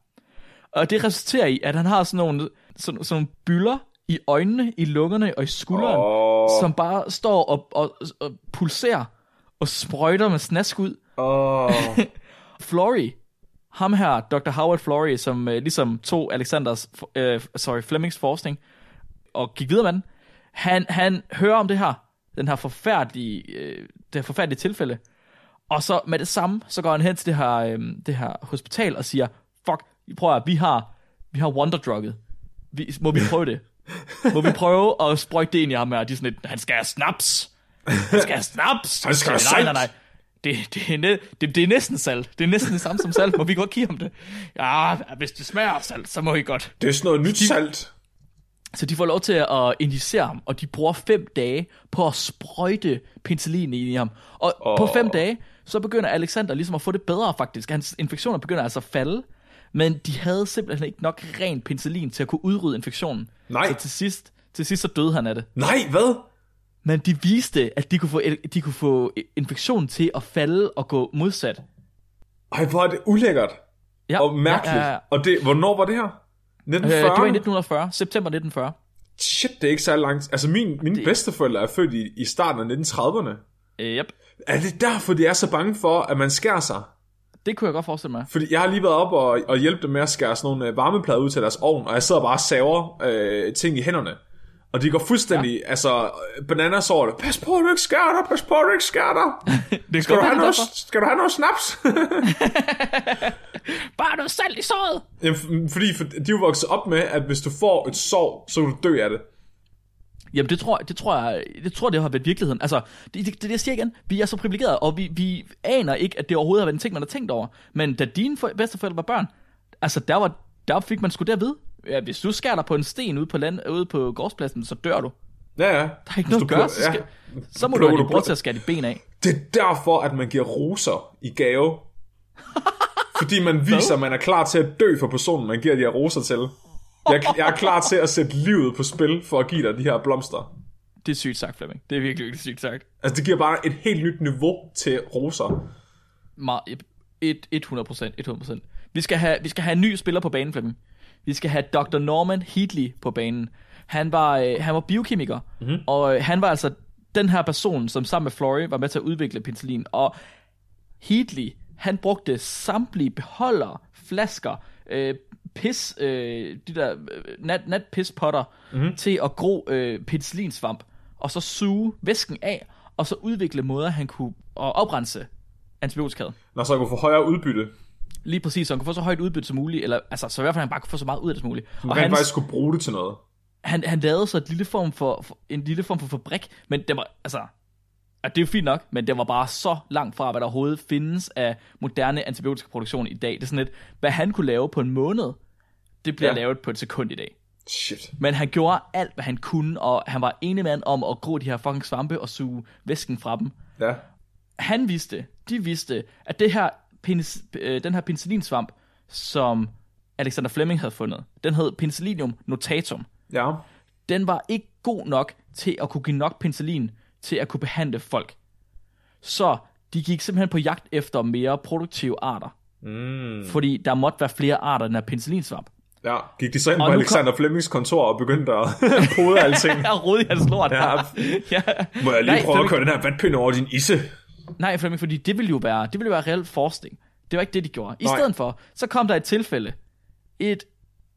Og det resulterer i, at han har sådan nogle, sådan, sådan nogle bylder i øjnene, i lungerne og i skulderen, Åh. som bare står og, og, og pulserer og sprøjter med snask ud. Åh, [laughs] Flory, ham her, Dr. Howard Flory, som øh, ligesom tog Alexanders, øh, sorry, Flemings forskning og gik videre med den, han, han hører om det her, den her forfærdelige, øh, det her forfærdelige tilfælde, og så med det samme, så går han hen til det her, øh, det her hospital og siger, fuck, prøv at vi har, vi har wonderdrugget. Vi, må vi prøve det? Må vi prøve at sprøjte det ind i ham her? De er sådan lidt, han skal have snaps. Han skal have snaps. Han skal have nej, nej, nej. Det, det, er næ- det, det er næsten salt. Det er næsten det samme som salt. Må vi godt give ham det? Ja, hvis det smager af salt, så må I godt. det er sådan noget nyt salt. Så de får lov til at injicere ham, og de bruger fem dage på at sprøjte penicillin i ham. Og oh. på fem dage, så begynder Alexander ligesom at få det bedre faktisk. Hans infektioner begynder altså at falde, men de havde simpelthen ikke nok ren penicillin til at kunne udrydde infektionen. Nej. Så til sidst, til sidst så døde han af det. Nej, hvad? Men de viste, at de kunne få, de kunne få infektionen til at falde og gå modsat. Ej, hvor er det ulækkert. Ja, Og mærkeligt. Ja, ja, ja. Og det, hvornår var det her? Øh, 1940? det var i 1940, september 1940. Shit, det er ikke så langt. Altså, min, mine det... bedsteforældre er født i, i starten af 1930'erne. Øh, Yep, Er det derfor, de er så bange for, at man skærer sig? det kunne jeg godt forestille mig. Fordi jeg har lige været op og, og hjælpe dem med at skære sådan nogle øh, varmeplader ud til deres ovn, og jeg sidder bare og saver øh, ting i hænderne. Og de går fuldstændig, ja. altså, bananas over det. Pas på, du ikke skærer dig, pas på, du ikke skærer dig. [laughs] Det Skal du, have noget, skal du have noget snaps? [laughs] Bare noget salt i såret. Jamen, f- fordi for, de er vokset op med, at hvis du får et sår, så vil du dø af det. Jamen, det tror, det tror jeg, det tror det har været virkeligheden. Altså, det, det, det, jeg siger igen, vi er så privilegerede, og vi, vi aner ikke, at det overhovedet har været en ting, man har tænkt over. Men da dine for, bedsteforældre var børn, altså, der, var, der fik man sgu at vide. Ja, hvis du skærer dig på en sten ude på, land, ude på gårdspladsen, så dør du. Ja, ja. Der er ikke noget at gøre, så, skal, så må du have blod. til at skære dit ben af. Det er derfor, at man giver roser i gave. [laughs] Fordi man viser, at man er klar til at dø for personen, man giver de her roser til. Jeg, jeg er klar til at sætte livet på spil for at give dig de her blomster. Det er sygt sagt, Flemming. Det er virkelig, virkelig sygt sagt. Altså, det giver bare et helt nyt niveau til roser. Et, 100%, 100%. Vi skal, have, vi skal have en ny spiller på banen, Flemming. Vi skal have Dr. Norman Heatley på banen. Han var, øh, han var biokemiker, mm-hmm. og øh, han var altså den her person, som sammen med Flory var med til at udvikle penicillin. Og Heatley, han brugte samtlige beholder, flasker, øh, pis, øh, de der øh, nat, nat potter mm-hmm. til at gro øh, penicillinsvamp, og så suge væsken af, og så udvikle måder, han kunne oprense antibiotikaet. Når så kunne få højere udbytte. Lige præcis, så han kunne få så højt udbytte som muligt, eller altså, så i hvert fald han bare kunne få så meget ud af det som muligt. Og han faktisk skulle bruge det til noget. Han, han lavede så et lille form for, for, en lille form for fabrik, men det var, altså, at det er jo fint nok, men det var bare så langt fra, hvad der overhovedet findes af moderne antibiotikaproduktion i dag. Det er sådan lidt, hvad han kunne lave på en måned, det bliver ja. lavet på et sekund i dag. Shit. Men han gjorde alt, hvad han kunne, og han var ene mand om at gro de her fucking svampe og suge væsken fra dem. Ja. Han vidste, de vidste, at det her penis, øh, den her penicillinsvamp, som Alexander Fleming havde fundet, den hed Penicillium notatum. Ja. Den var ikke god nok til at kunne give nok penicillin til at kunne behandle folk. Så de gik simpelthen på jagt efter mere produktive arter. Mm. Fordi der måtte være flere arter af den her penicillinsvamp. Ja, gik de så ind på Alexander kom... Flemings kontor og begyndte at [laughs] pode alting? ja, rode i hans lort. Ja. [laughs] ja. Må jeg lige Nej, prøve Flemming... at køre den her vandpinde over din isse? Nej, Flemming, fordi det ville jo være, det ville jo være reelt forskning. Det var ikke det, de gjorde. I Nej. stedet for, så kom der et tilfælde. Et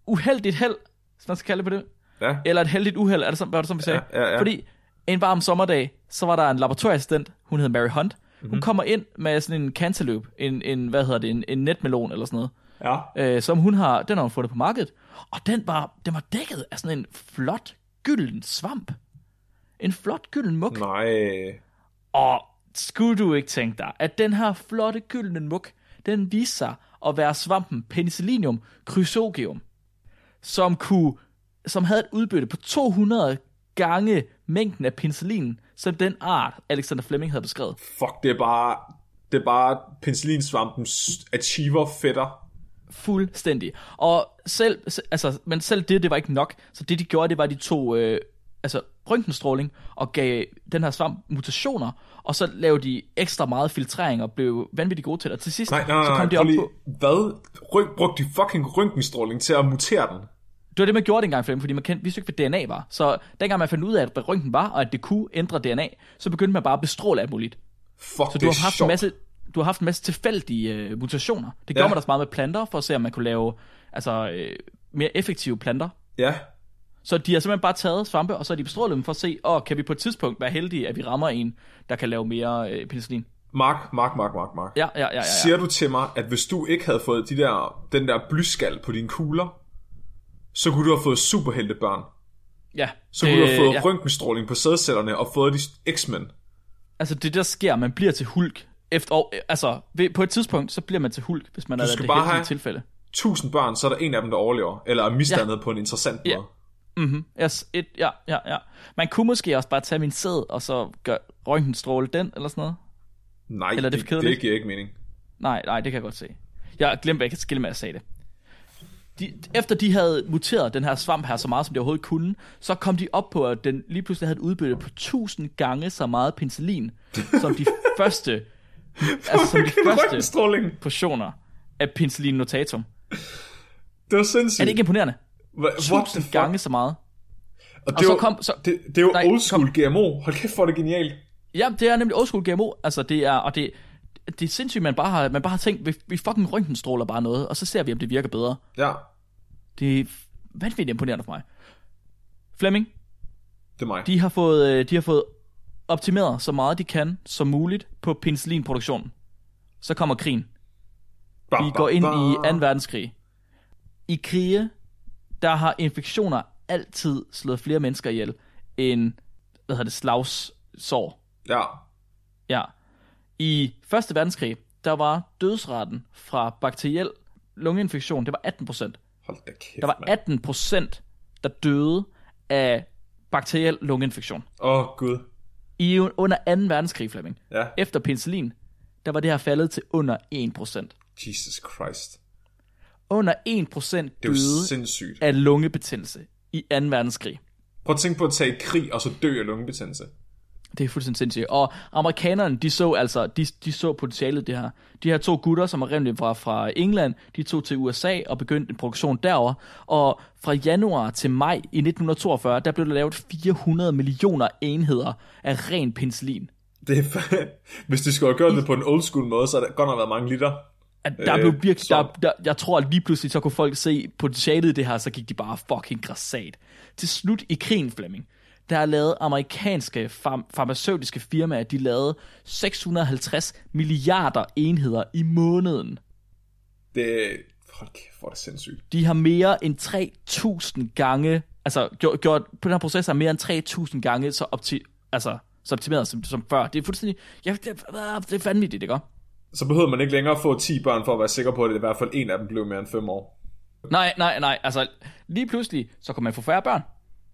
uheldigt held, hvis man skal kalde det på det. Ja. Eller et heldigt uheld, er det sådan, var det, som vi sagde? Ja, ja, ja. Fordi en varm sommerdag, så var der en laboratorieassistent, hun hed Mary Hunt. Hun mm-hmm. kommer ind med sådan en cantaloupe, en, en hvad hedder det, en, en netmelon eller sådan noget. Ja. Øh, som hun har, den har hun fundet på markedet. Og den var, den var dækket af sådan en flot gylden svamp. En flot gylden muk. Nej. Og skulle du ikke tænke dig, at den her flotte gyldne muk, den viste sig at være svampen Penicillium chrysogium, som kunne, som havde et udbytte på 200 gange mængden af penicillin, som den art, Alexander Fleming havde beskrevet. Fuck, det er bare, det er bare penicillinsvampens achiever fætter. Fuldstændig. Og selv, altså, men selv det, det var ikke nok. Så det, de gjorde, det var, at de tog øh, altså, røntgenstråling og gav den her svamp mutationer, og så lavede de ekstra meget filtrering og blev vanvittigt gode til det. Og til sidst, nej, nej, nej, så kom de op lige, på... Hvad? Ryk, brugte de fucking røntgenstråling til at mutere den? Det var det, man gjorde dengang, fordi man kendte, vidste ikke, hvad DNA var. Så dengang man fandt ud af, hvad røntgen var, og at det kunne ændre DNA, så begyndte man bare at bestråle alt muligt. Fuck, så du har haft sjovt. en masse, du har haft en masse tilfældige uh, mutationer. Det gjorde ja. man også meget med planter, for at se, om man kunne lave altså, uh, mere effektive planter. Ja. Så de har simpelthen bare taget svampe, og så har de bestrålet dem for at se, åh, kan vi på et tidspunkt være heldige, at vi rammer en, der kan lave mere uh, penicillin. Mark, Mark, Mark, Mark, Mark. Ja, ja, ja, ja, ja. Siger du til mig, at hvis du ikke havde fået de der, den der blyskal på dine kugler, så kunne du have fået superheltebørn. Ja. Så kunne du have fået ja. røntgenstråling på sædcellerne og fået de X-Men. Altså det der sker, man bliver til Hulk. Efter, og, altså ved, på et tidspunkt, så bliver man til Hulk, hvis man du er det bare have tilfælde. tusind børn, så er der en af dem, der overlever. Eller er misdannet ja. på en interessant måde. Ja. Mhm. Yes, et, ja, ja, ja. Man kunne måske også bare tage min sæd, og så gøre røntgenstråle den, eller sådan noget. Nej, eller det, det, det giver ikke mening. Nej, nej, det kan jeg godt se. Jeg glemte, at jeg kan skille med at sige det de, efter de havde muteret den her svamp her så meget, som de overhovedet kunne, så kom de op på, at den lige pludselig havde et udbytte på 1000 gange så meget penicillin, som de [laughs] første, altså som de [laughs] første portioner af penicillin notatum. Det var sindssygt. Er det ikke imponerende? What 1000 gange så meget. Og, det, og så kom, så, det, det er jo nej, old school kom, GMO. Hold kæft, for det genialt. Ja, det er nemlig old school GMO. Altså, det er, og det, det er sindssygt, man bare har, man bare har tænkt, vi, vi fucking røntgenstråler bare noget, og så ser vi, om det virker bedre. Ja. Det er vanvittigt imponerende for mig. Flemming. Det er mig. De har fået, øh, de har fået optimeret så meget de kan som muligt på penicillinproduktionen. Så kommer krigen. Vi går ind i 2. verdenskrig. I krige, der har infektioner altid slået flere mennesker ihjel end, hvad hedder det, slagssår. Ja. Ja. I 1. verdenskrig, der var dødsraten fra bakteriel lungeinfektion, det var 18 procent. Hold da kæft, Der var 18 procent, der døde af bakteriel lungeinfektion. Åh, oh, Gud. I under 2. verdenskrig, Flemming. Ja. Efter penicillin, der var det her faldet til under 1 procent. Jesus Christ. Under 1 procent døde sindssygt. af lungebetændelse i 2. verdenskrig. Prøv at tænke på at tage i krig, og så dø af lungebetændelse. Det er fuldstændig sindssygt. Og amerikanerne, de så altså, de, de så potentialet det her. De her to gutter, som er rimelig fra, fra England, de tog til USA og begyndte en produktion derover. Og fra januar til maj i 1942, der blev der lavet 400 millioner enheder af ren penicillin. Det er [laughs] Hvis de skulle have gjort det på en old school måde, så har det godt nok været mange liter. At der Øh, blev virkelig, så- der, der, jeg tror, at lige pludselig, så kunne folk se potentialet i det her, så gik de bare fucking græsat. Til slut i krigen, Flemming, der er lavet amerikanske farm- farmaceutiske firmaer, de lavede 650 milliarder enheder i måneden. Det Hold kæft, hvor er det sindssygt. De har mere end 3000 gange, altså gjort, gjort på den her proces har mere end 3000 gange så, opti, altså, så optimeret som, som før. Det er fuldstændig, ja, det, det er vanvittigt, ikke? Så behøver man ikke længere få 10 børn for at være sikker på, at det i hvert fald en af dem blev mere end 5 år. Nej, nej, nej, altså lige pludselig, så kan man få færre børn.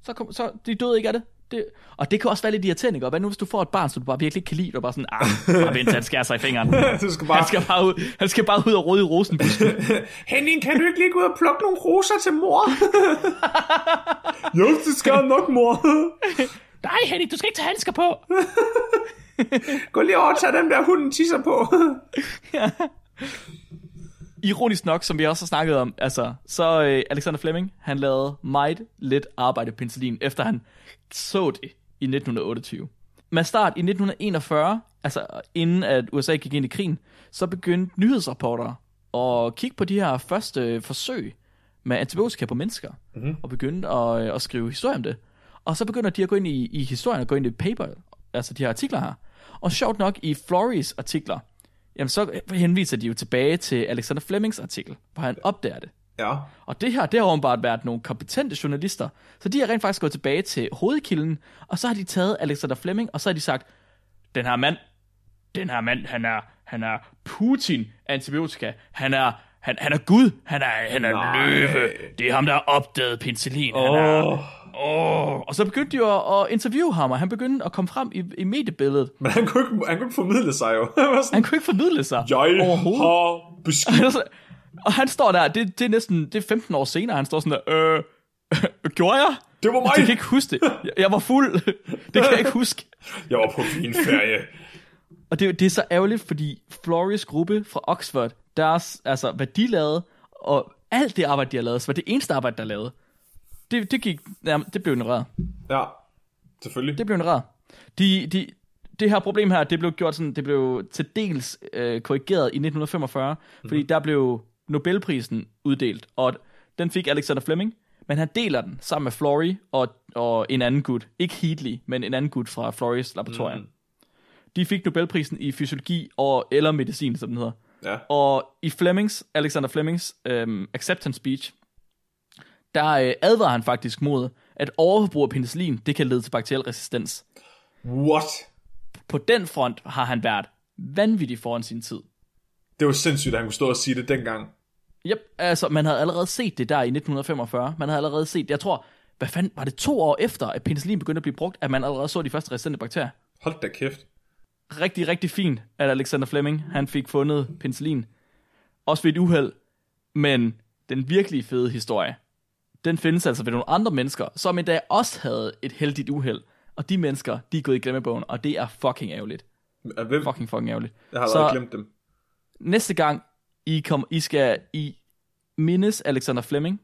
Så, kom, så de døde ikke af det. det. Og det kan også være lidt irriterende, ikke? Hvad nu, hvis du får et barn, som du bare virkelig ikke kan lide, og bare sådan, ah, bare vent, han skærer sig i fingeren. [laughs] du skal bare... Han skal bare ud, han skal bare ud og rode i rosenbusken. [laughs] Henning, kan du ikke lige gå ud og plukke nogle roser til mor? [laughs] jo, det skal nok, mor. Nej, Henning, du skal ikke tage handsker på. [laughs] Gå lige over og tag dem der, hunden tisser på. [laughs] Ironisk nok, som vi også har snakket om, altså, så øh, Alexander Fleming, han lavede meget lidt arbejde på penicillin, efter han så det i 1928. Med start i 1941, altså inden at USA gik ind i krigen, så begyndte nyhedsrapporter at kigge på de her første forsøg med antibiotika på mennesker, mm-hmm. og begyndte at, øh, at skrive historie om det. Og så begynder de at gå ind i, i historien og gå ind i paper, altså de her artikler her. Og sjovt nok i Florys artikler, jamen så henviser de jo tilbage til Alexander Flemings artikel, hvor han opdager det. ja, Og det her, det har åbenbart været nogle kompetente journalister, så de har rent faktisk gået tilbage til hovedkilden, og så har de taget Alexander Fleming, og så har de sagt, den her mand, den her mand, han er, han er Putin antibiotika, han er, han, han er Gud, han er, han er Nej. løve, det er ham, der har opdaget penicillin, han er, Åh. Og så begyndte de jo at, at interviewe ham, og han begyndte at komme frem i, i mediebilledet. men han kunne ikke, han kunne ikke formidle sig jo. [laughs] Han sådan, Han kunne ikke formidle sig jeg har beskidt. [laughs] Og han står der, det, det er næsten det er 15 år senere, han står sådan der, øh, [laughs] gjorde jeg? Det var mig. Jeg kan ikke huske det. Jeg, jeg var fuld. Det kan jeg ikke huske. Jeg var på fin ferie. Og det, det er så ærgerligt, fordi Flores gruppe fra Oxford, deres, altså hvad de lavede, og alt det arbejde, de har lavet, så var det eneste arbejde, der er lavet. Det, det gik, jamen, det blev ignoreret. Ja, selvfølgelig. Det blev ignoreret. De, de, det her problem her, det blev gjort sådan, det blev til dels øh, korrigeret i 1945, mm-hmm. fordi der blev Nobelprisen uddelt, og den fik Alexander Fleming, men han deler den sammen med Flory og, og en anden gut. Ikke Heatley, men en anden gut fra Florys laboratorium. Mm. De fik Nobelprisen i fysiologi og eller medicin, som den hedder. Ja. Og i Flemings, Alexander Flemings øhm, acceptance speech, der øh, advarer han faktisk mod, at overforbrug af penicillin, det kan lede til bakteriel resistens. What? På den front har han været vanvittig foran sin tid. Det var sindssygt, at han kunne stå og sige det dengang. Yep, altså man havde allerede set det der i 1945. Man havde allerede set, jeg tror, hvad fanden, var det to år efter, at penicillin begyndte at blive brugt, at man allerede så de første resistente bakterier? Hold da kæft. Rigtig, rigtig fint, at Alexander Fleming, han fik fundet penicillin. Også ved et uheld. Men den virkelige fede historie, den findes altså ved nogle andre mennesker, som endda også havde et heldigt uheld. Og de mennesker, de er gået i glemmebogen, og det er fucking ærgerligt. Hvem? Fucking, fucking ærgerligt. Jeg har Så- glemt dem. næste gang I, kom, I skal i mindes Alexander Fleming,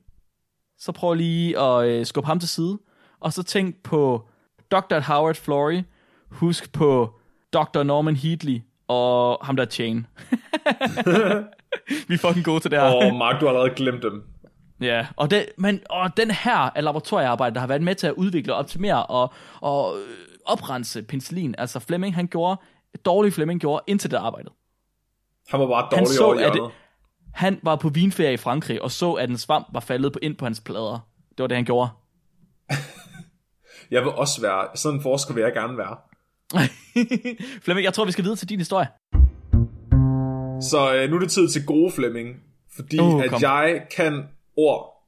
så prøv lige at øh, skubbe ham til side, og så tænk på Dr. Howard Florey, husk på Dr. Norman Heatley, og ham der er Chain. [laughs] [laughs] Vi er fucking gode til det her. Åh, oh, Mark, du har allerede glemt dem. Ja, og, det, men, og den her er laboratoriearbejde, der har været med til at udvikle og optimere og, og øh, oprense penicillin. Altså Fleming, han gjorde, dårlig Fleming gjorde indtil det arbejdet. Han var bare Han dårlig så, over at det, han var på vinferie i Frankrig og så, at en svamp var faldet på, ind på hans plader. Det var det, han gjorde. [laughs] Jeg vil også være, sådan en forsker vil jeg gerne være. [laughs] Flemming, jeg tror, vi skal videre til din historie. Så øh, nu er det tid til gode Flemming, fordi uh, at kom. jeg kan ord.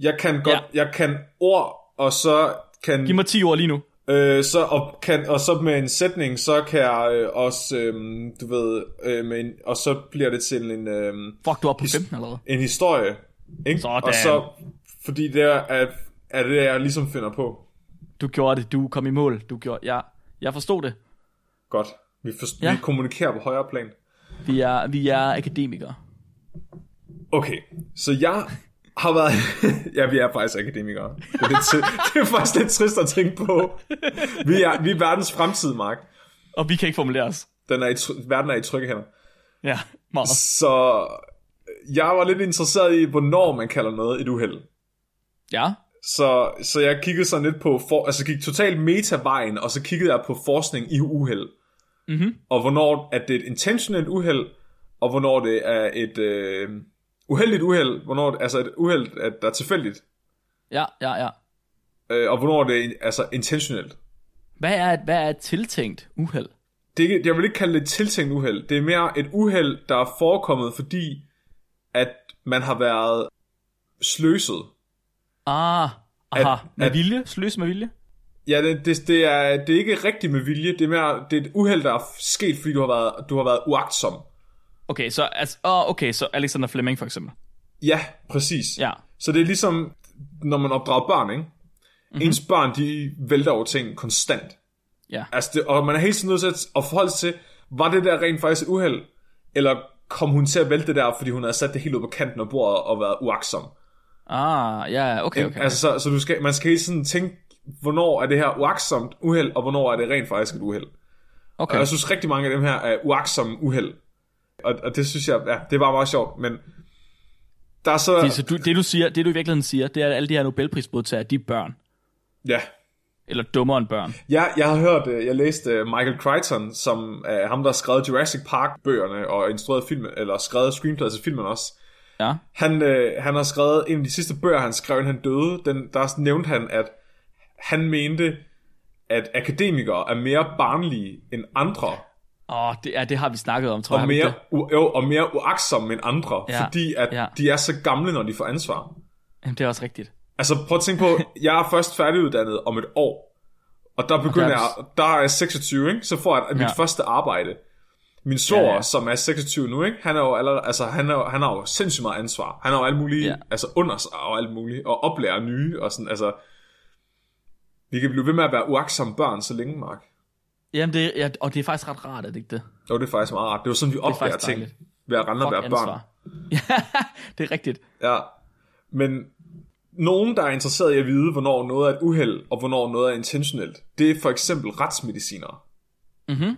Jeg kan godt, Ja. jeg kan ord, og så kan, Giv mig 10 ord lige nu. øh, så, og, kan, og så med en sætning, så kan jeg øh, også, øh, du ved, øh, med en, og så bliver det til en, øh, Fuck, du er på 15 allerede. en historie. Ikke? Sådan. Og så, fordi det er, er det, jeg ligesom finder på. Du gjorde det, du kom i mål. Du gjorde, ja, jeg forstod det. Godt. Vi, for, Ja. ja. vi kommunikerer på højere plan. Vi er, vi er akademikere. Okay, så jeg har været... [laughs] ja, vi er faktisk akademikere. Det er, lidt [laughs] det er faktisk lidt trist at tænke på. Vi er, vi er verdens fremtid, Mark. Og vi kan ikke formulere os. Den er i, verden er i trygge hænder. Ja, meget. Så jeg var lidt interesseret i, hvornår man kalder noget et uheld. Ja, Så, så jeg kiggede sådan lidt på, for, altså gik totalt metavejen, og så kiggede jeg på forskning i uheld. Mhm. Og hvornår at det er et intentionelt uheld, og hvornår det er et øh, uheldigt uheld, hvornår altså et uheld, at der er tilfældigt, ja, ja, ja. øh, og hvornår det er altså intentionelt. Hvad er, et, hvad er et tiltænkt uheld? Det er ikke, jeg vil ikke kalde det et tiltænkt uheld. Det er mere et uheld, der er forekommet, fordi at man har været sløset. Ah, aha, At- med at- vilje? Sløs med vilje? Ja, det, det, det, er, det er ikke rigtigt med vilje. Det er mere det er et uheld, der er sket, fordi du har været, du har været uagtsom. Okay, så, altså, oh, okay, så Alexander Fleming for eksempel. Ja, præcis. Ja, Så det er ligesom, når man opdrager børn, ikke? Mm-hmm. Ens børn, de vælter over ting konstant. ja. Altså det, og man er helt tiden nødt til at- forholde sig til, var det der rent faktisk et uheld? Eller kom hun til at vælte det der, fordi hun havde sat det helt ud på kanten af bordet og været uagtsom? Ah, ja, okay, okay. Altså, så, så du skal, man skal hele tiden tænke, hvornår er det her uagtsomt uheld, og hvornår er det rent faktisk et uheld. Og okay. jeg synes rigtig mange af dem her er uagtsomme uheld. Og, og det synes jeg, ja, det var meget sjovt, men der er så, Fordi, så du, det, du siger, det du i virkeligheden siger, det er, at alle de her Nobelprismodtagere, de er børn. ja, Eller dummere end børn. Ja, jeg har hørt, øh, jeg læste øh, Michael Crichton, som er ham, der har skrevet Jurassic Park-bøgerne og instrueret filmen, eller skrevet screenplay til filmen også. Ja. Han, øh, han har skrevet en af de sidste bøger, han skrev, inden han døde. Den, der nævnte han, at han mente, at akademikere er mere barnlige end andre, Åh, det, ja, det har vi snakket om, tror jeg. og vi mere, u, jo, og mere uagtsomme end andre, Ja, fordi at ja. de er så gamle, når de får ansvar. Jamen, det er også rigtigt. Altså prøv at tænke på, [laughs] jeg er først færdiguddannet om et år, og der begynder der er jeg, der er jeg 26, ikke? så får jeg mit Ja. første arbejde. Min svor, Ja, ja, som er 26 nu, ikke? han er jo allerede, altså han, er, han har jo sindssygt meget ansvar. Han har jo alt muligt, Ja. altså under sig og alt muligt, og oplærer nye, og sådan, altså, vi kan blive ved med at være uagtsomme børn så længe, Mark. Jamen, det, ja, og det er faktisk ret rart, er det ikke det? Jo, det er faktisk meget rart. Det var sådan, vi faktisk ting, dejligt. ved at rende og være børn. Ja, [laughs] det er rigtigt. Ja, men nogen, der er interesseret i at vide, hvornår noget er et uheld, og hvornår noget er intentionelt, det er for eksempel retsmedicinere. Mhm.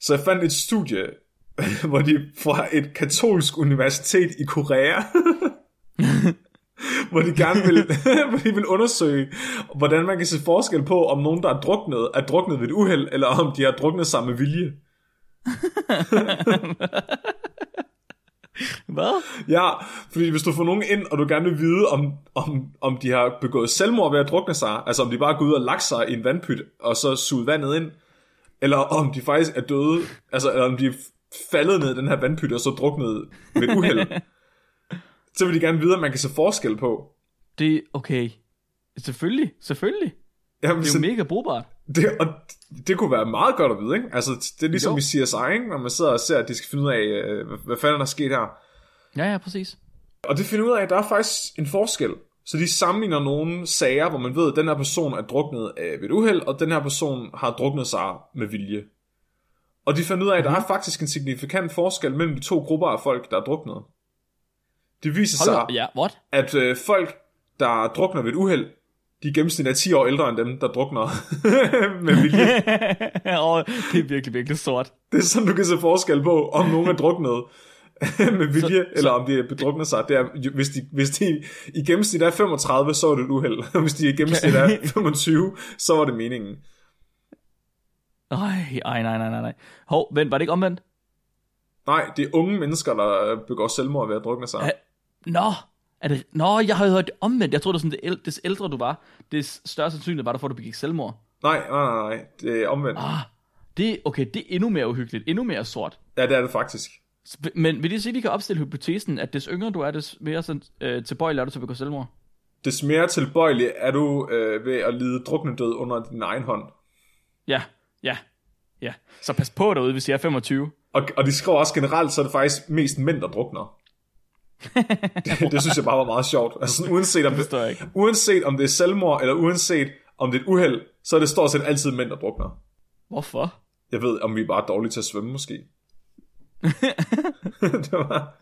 Så jeg fandt et studie, [laughs] hvor de fra et katolsk universitet i Korea, [laughs] [laughs] hvor de gerne vil, [laughs] hvor de vil undersøge, hvordan man kan se forskel på, om nogen, der er druknet, er druknet ved et uheld, eller om de har druknet sig med vilje. [laughs] Hvad? Ja, fordi hvis du får nogen ind, og du gerne vil vide, om, om, om de har begået selvmord ved at drukne sig, altså om de bare går ud og lagt sig i en vandpyt, og så suget vandet ind, eller om de faktisk er døde, altså eller om de er faldet ned i den her vandpyt, og så druknet ved et uheld, så vil de gerne vide, at man kan se forskel på. Det okay. Selvfølgelig, selvfølgelig. Jamen, Det er så, jo mega brugbart. det, og det kunne være meget godt at vide, ikke? Altså, det er ligesom Jo. i CSI, ikke? når man sidder og ser, at de skal finde ud af, øh, hvad, hvad fanden der er sket her. Ja, ja, præcis. Og det finder ud af, at der er faktisk en forskel. Så de sammenligner nogle sager, hvor man ved, at den her person er druknet af ved et uheld, og den her person har druknet sig med vilje. Og de finder ud af, at der er faktisk en signifikant forskel mellem de to grupper af folk, der er druknet. Det viser Hold sig, ja, what? at øh, folk, der drukner ved et uheld, de gennemsnit er 10 år ældre end dem, der drukner [laughs] med vilje. [laughs] Åh, det er virkelig, virkelig sort. Det er sådan, du kan se forskel på, om nogen er druknet [laughs] med vilje, Så- så, eller om de er bedruknet sig. Det er, hvis, de, hvis de i gennemsnit er 35, så er det et uheld. Hvis de i gennemsnit er 25, så var det meningen. Ej, ej, nej, nej, nej, nej. Hov, vent, var det ikke omvendt? Nej, det er unge mennesker, der begår selvmord ved at drukne sig. Nå, er det... Nå, jeg har hørt det omvendt. Jeg tror det var sådan, det æl- des ældre du var, des større sandsynlighed var der for, at du begik selvmord. Nej, nej, nej, nej, det er omvendt. Ah, det, okay, det er endnu mere uhyggeligt, endnu mere sort. Ja, det er det faktisk. Men vil det sige, at vi kan opstille hypotesen, at des yngre du er, des mere sådan, øh, tilbøjelig er du til at begå selvmord? Des mere tilbøjelig er du øh, ved at lide druknedød under din egen hånd. Ja, ja, ja. Så pas på derude, hvis jeg er 25. Og, og de skriver også generelt, så er det faktisk mest mænd, der drukner. Det, [laughs] det synes jeg bare var meget sjovt. Altså, sådan, uanset, om det, uanset om det er selvmord, eller uanset om det er et uheld, så er det stort set altid mænd, der drukner. Hvorfor? Jeg ved, om vi er bare dårlige til at svømme, måske. [laughs] det var...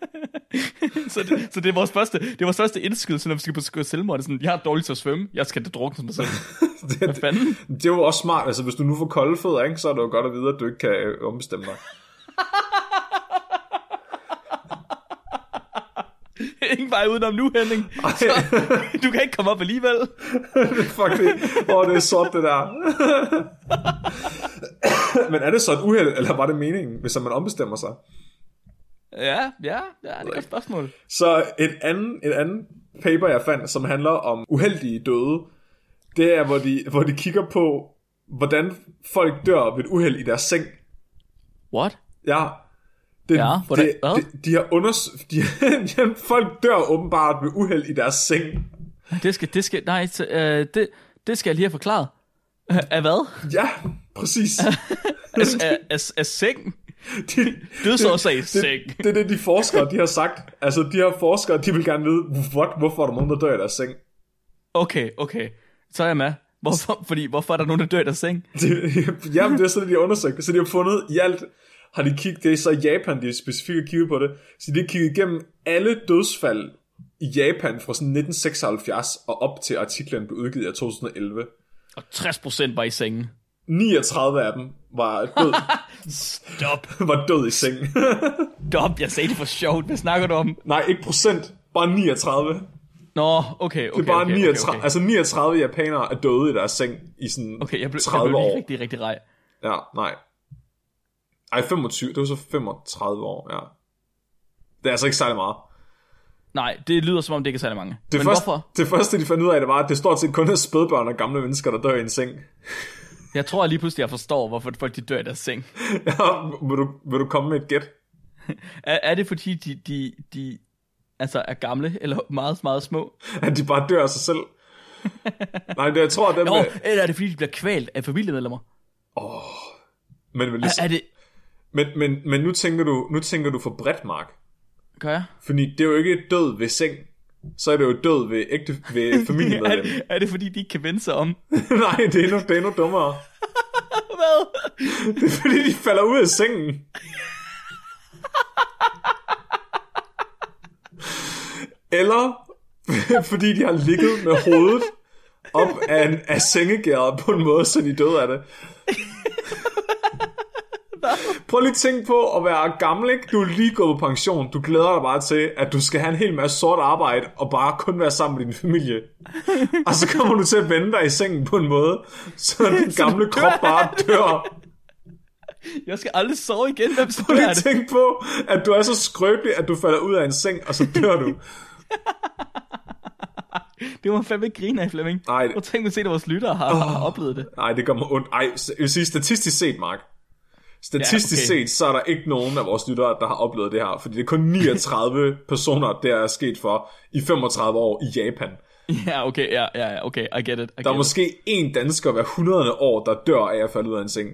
[laughs] så, det, så det er vores første, det er vores første indskydelse, når vi skal på selvmord. Det er sådan, jeg er dårlig til at svømme, jeg skal det drukne mig selv. Hvad det, fanden? det er jo også smart. Altså, hvis du nu får kolde fødder, ikke, så er det jo godt at vide, at du ikke kan øh, ombestemme dig. [laughs] Ingen vej udenom nu, Henning. Så, du kan ikke komme op alligevel. [laughs] Fuck det. Åh, oh, det er sort, det der. [laughs] Men er det så et uheld, eller var det meningen, hvis man ombestemmer sig? Ja, ja, ja, det er et spørgsmål. Så et andet, et andet paper, jeg fandt, som handler om uheldige døde, det er, hvor de, hvor de kigger på, hvordan folk dør ved et uheld i deres seng. What? Ja. Det, Ja, hvordan- det, hvad? de, de har unders... [laughs] De, de, [laughs] folk dør åbenbart ved uheld i deres seng. Det skal, det skal, nej, så, øh, det, det skal jeg lige have forklaret. [laughs] Af hvad? Ja, præcis. Af, af, af, seng? De, Dødsårsag det, seng. det, det er det, de forskere, de har sagt. Altså, de her forskere, de vil gerne vide, what, hvorfor er der nogen, der dør i deres seng? Okay, okay. Så er jeg med. Hvorfor, fordi, hvorfor er der nogen, der dør i deres seng? Det, [laughs] jamen, det er sådan, de har undersøgt. Så de har fundet i alt, har de kigget, det er så i Japan, de specifikt har kigget på det, så de har kigget igennem alle dødsfald i Japan fra sådan 1976 og op til artiklen blev udgivet i 2011. Og 60% var i sengen. 39 af dem var død, [laughs] Stop. [laughs] var død i seng. Stop, jeg sagde det for sjovt. Hvad snakker du om? Nej, ikke procent, bare 39. Nå, okay, okay, Det er bare okay, 39, okay, okay. altså 39 japanere er døde i deres seng i sådan Okay, jeg blev, jeg 30 blev lige år. rigtig, rigtig rej. Ja, nej. Ej, 25, det var så 35 år, ja. Det er altså ikke særlig meget. Nej, det lyder som om, det ikke er særlig mange. Det, Men første, hvorfor? det første, de fandt ud af, det var, at det stort set kun er spædbørn og gamle mennesker, der dør i en seng. Jeg tror lige pludselig, jeg forstår, hvorfor folk de dør i deres seng. [laughs] Ja, vil du, vil du komme med et gæt? Er, er det fordi, de, de, de altså er gamle, eller meget, meget små? At de bare dør af sig selv? Nej, det, jeg tror, at dem Nå, med, eller er det fordi, de bliver kvalt af familiemedlemmer? men, men, Er, er det... men, men, men nu tænker du, nu tænker du for bredt, Mark. Gør jeg? Fordi det er jo ikke død ved seng. Så er det jo død ved, ægte, ved [laughs] Er, familiemedlem. det- er det fordi, de ikke kan vende sig om? [laughs] Nej, det er, endnu, det er endnu dummere. Hvad? [laughs] Det er fordi, de falder ud af sengen. Eller [laughs] fordi de har ligget med hovedet op af, en, af sengegæret på en måde, så de døde af det. Prøv lige at tænke på at være gammel, ikke? Du er lige gået på pension. Du glæder dig bare til, at du skal have en hel masse sort arbejde, og bare kun være sammen med din familie. Og så kommer du til at vende dig i sengen på en måde, så [laughs] din gamle krop bare dør. Jeg skal aldrig sove igen. Hvem Prøv lige at tænke på, at du er så skrøbelig, at du falder ud af en seng, og så dør du. [laughs] Det man fandme ikke grine af, Flemming. Nej. Og tænk mig at se, at vores lyttere har, oh. har oplevet det. Nej, det gør mig ondt. Ej, jeg vil sige statistisk set, Mark. Statistisk Ja, okay. set, så er der ikke nogen af vores lyttere, der har oplevet det her. Fordi det er kun 39 [laughs] personer, der er sket for i 35 år i Japan. Ja, okay, ja, ja, okay, I get it. I Der er get it. måske en dansker hver 100 år, der dør af at falde ud af en seng.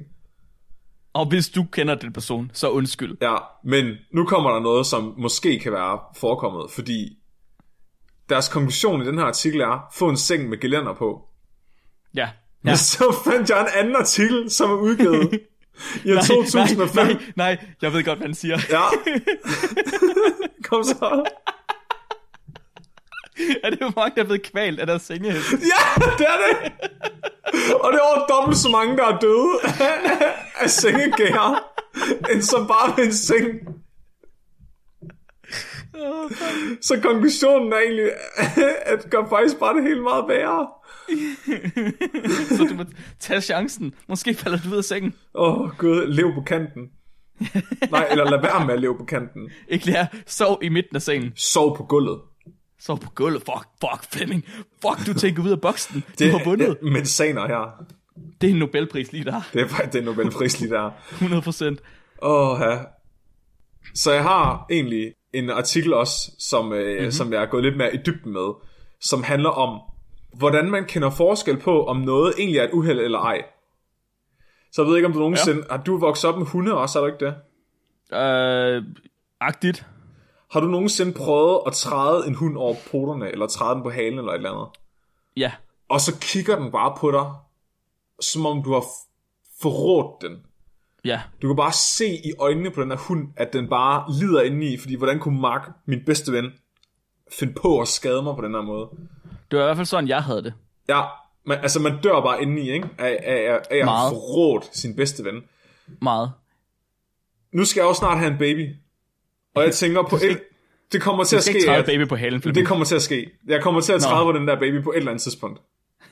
Og hvis du kender den person, så undskyld. Ja, men nu kommer der noget, som måske kan være forekommet, fordi deres konklusion i den her artikel er, få en seng med gelænder på. Ja. [laughs] Ja. ja. Så fandt jeg en anden artikel, som er udgivet [laughs] i år 2005. Nej, nej, nej, jeg ved godt, hvad han siger. Ja. [laughs] Kom så. er det jo mange, der er blevet kvalt af deres senge? Ja, det er det. Og det er over dobbelt så mange, der er døde af sengegær, end som bare ved en seng. Så konklusionen er egentlig, at det gør faktisk bare det hele meget værre. [laughs] Så du må tage chancen. Måske falder du ud af sengen. Åh, oh, gud, lev på kanten. Nej, eller lad være med at leve på kanten. Ikke lære, sov i midten af sengen. Sov på gulvet. Sov på gulvet. Fuck, fuck, Flemming. Fuck, du tænker ud af boksen. Du har vundet. Det, mensaner her. Det er en Nobelpris lige der. Det er faktisk den Nobelpris lige der. 100 procent. Åh, ja. Så jeg har egentlig en artikel også, som, øh, mm-hmm. som jeg er gået lidt mere i dybden med, som handler om, hvordan man kender forskel på, om noget egentlig er et uheld eller ej. Så jeg ved ikke, om du nogensinde... Ja. Har du vokset op med hunde også, er du ikke det? Øh, agtigt. Har du nogensinde prøvet at træde en hund over poterne, eller træde den på halen, eller et eller andet? Ja, Og så kigger den bare på dig, som om du har forrådt den. Ja. Du kan bare se i øjnene på den her hund, at den bare lider indeni, fordi hvordan kunne Mark, min bedste ven, finde på at skade mig på den her måde? Det var i hvert fald sådan, jeg havde det. Ja, man, altså man dør bare indeni, ikke? Af, af, af, af at forrådt sin bedste ven. Meget. Nu skal jeg jo snart have en baby. Og jeg tænker på, et, det kommer til at skal ske. ikke at- baby på halen, Flemming. Det kommer til at ske. Jeg kommer til at træde på den der baby på et eller andet tidspunkt.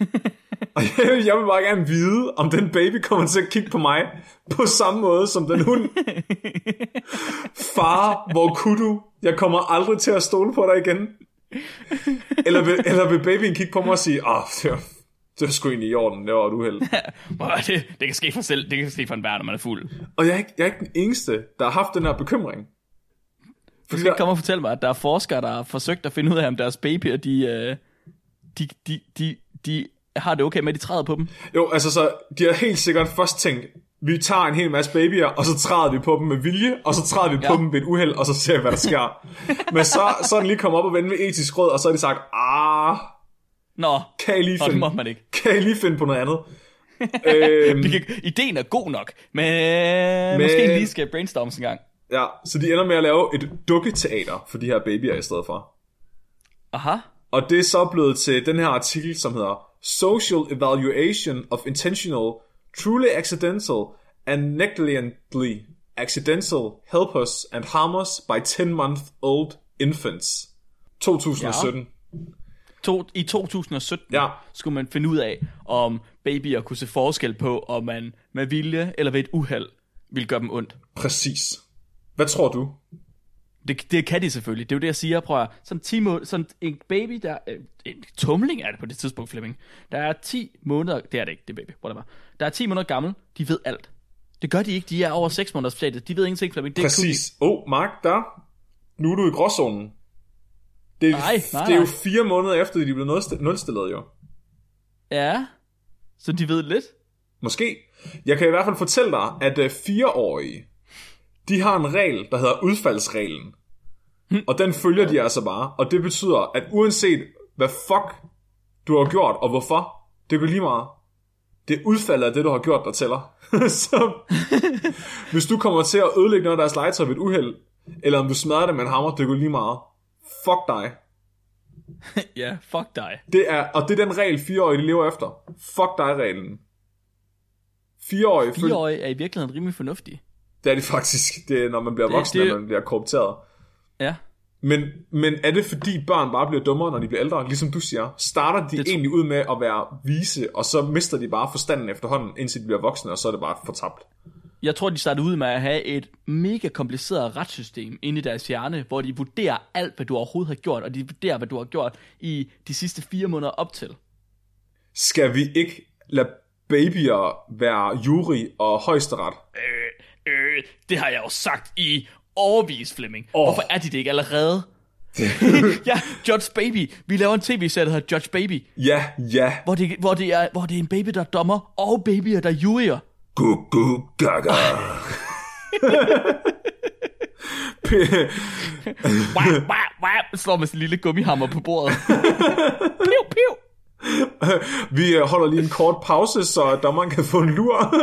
[laughs] [laughs] Og jeg, jeg vil bare gerne vide, om den baby kommer til at kigge på mig på samme måde som den hund. [laughs] Far, hvor kunne du? Jeg kommer aldrig til at stole på dig igen. Eller vil, eller vil babyen kigge på mig og sige, åh, oh, det, var, det var sgu egentlig i orden, det var et uheld. [laughs] Det, det kan ske for selv, det kan ske for en når man er fuld. Du Og jeg er, ikke, jeg er ikke den eneste, der har haft den her bekymring. Fordi skal ikke komme og fortælle mig, at der er forskere, der har forsøgt at finde ud af, om deres babyer, de, øh, de, de, de, de har det okay med, at de træder på dem. Jo, altså så, de har helt sikkert først tænkt, vi tager en hel masse babyer, og så træder vi på dem med vilje, og så træder vi ja. på dem ved et uheld, og så ser vi, hvad der sker. [laughs] Men så, så er den lige kommet op og vende med etisk råd, og så har de sagt, ah, Nå, kan I lige Nå det må finde, man ikke. kan I lige finde på noget andet? [laughs] øhm, kan, ideen er god nok, men, men... måske lige skal brainstormes en gang. ja, så de ender med at lave et dukketeater for de her babyer i stedet for. Aha. Og det er så blevet til den her artikel, som hedder Social Evaluation of Intentional, Truly Accidental and Negligently Accidental Helpers and Harmers by 10-month-old infants. 2017. To, I 2017 Ja. skulle man finde ud af, om babyer kunne se forskel på, om man med vilje eller ved et uheld ville gøre dem ondt. Præcis. Hvad tror du? Det, det kan de selvfølgelig. Det er jo det, jeg siger. Prøv at, sådan, 10 må, sådan en baby, der... Øh, en tumling er det på det tidspunkt, Flemming. Der er 10 måneder... Det er det ikke, det er baby. Whatever. Der er 10 måneder gammel. De ved alt. Det gør de ikke. De er over 6 måneders stadiet. De ved ingenting, Flemming. Det Præcis. Åh, oh, Mark, der. Nu er du i gråzonen. Det er, Nej, nej, det er jo nej. fire måneder efter, de blev nulst- nulstillet jo. Ja. Så de ved lidt. Måske. Jeg kan i hvert fald fortælle dig, at øh, fireårige, de har en regel, der hedder udfaldsreglen. Og den følger de altså bare. Og det betyder, at uanset hvad fuck du har gjort, og hvorfor, det går lige meget. Det er udfaldet af det, du har gjort, der tæller. [laughs] Så hvis du kommer til at ødelægge noget af deres legetøj ved et uheld, eller om du smadrer det med en hammer, det går lige meget. Fuck dig. [laughs] ja, fuck dig. Det er, og det er den regel, fireårige de lever efter. Fuck dig-reglen. Fireårige, Fireårige er i virkeligheden rimelig fornuftige. Det er det faktisk. Det er, når man bliver Det- voksen, det- det, at man bliver korrupteret. Ja. Men, men er det fordi børn bare bliver dummere, når de bliver ældre? Ligesom du siger, starter de Det egentlig ud med at være vise, og så mister de bare forstanden efterhånden, indtil de bliver voksne, og så er det bare fortabt. Jeg tror, de startede ud med at have et mega kompliceret retssystem inde i deres hjerne, hvor de vurderer alt, hvad du overhovedet har gjort, og de vurderer, hvad du har gjort i de sidste fire måneder op til. Skal vi ikke lade babyer være jury og højesteret? Øh, øh, det har jeg jo sagt i overvis, Flemming. Oh. Hvorfor er de det ikke allerede? [laughs] ja, Judge Baby. Vi laver en tv-serie, der hedder Judge Baby, Ja, ja. hvor det, hvor det, er, hvor det er en baby, der er dommer, og babyer, der er juryer. Gu, gu, gaga. [laughs] Wah, wah, wah, slår med sin lille gummihammer på bordet. [laughs] piu, piu. Vi holder lige en kort pause, så dommeren kan få en lur.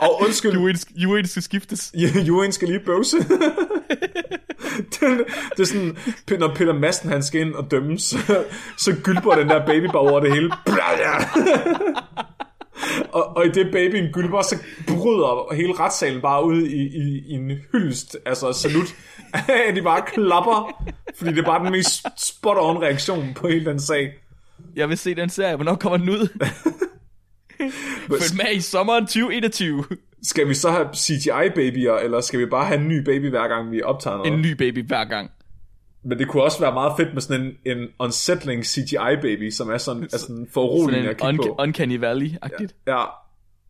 Og undskyld, [laughs] [laughs] juryen skal skiftes. Ja, Jurien skal lige bøvse. [laughs] det, det er sådan, når Peter Madsen han skal ind og dømmes, så, så gylper den der baby bare over det hele. og, og i det babyen gylper, så bryder hele retssalen bare ud i, i, i en hyldest, altså salut, at de bare klapper, fordi det er bare den mest spot-on reaktion på hele den sag. Jeg vil se den serie. Hvornår kommer den ud? [laughs] Følg med i sommeren 2021. Skal vi så have CGI-babyer, eller skal vi bare have en ny baby hver gang vi optager noget? En ny baby hver gang. Men det kunne også være meget fedt med sådan en, en unsettling CGI-baby, som er sådan, er sådan foruroligende at kigge en på. un- Uncanny Valley-agtigt. Ja,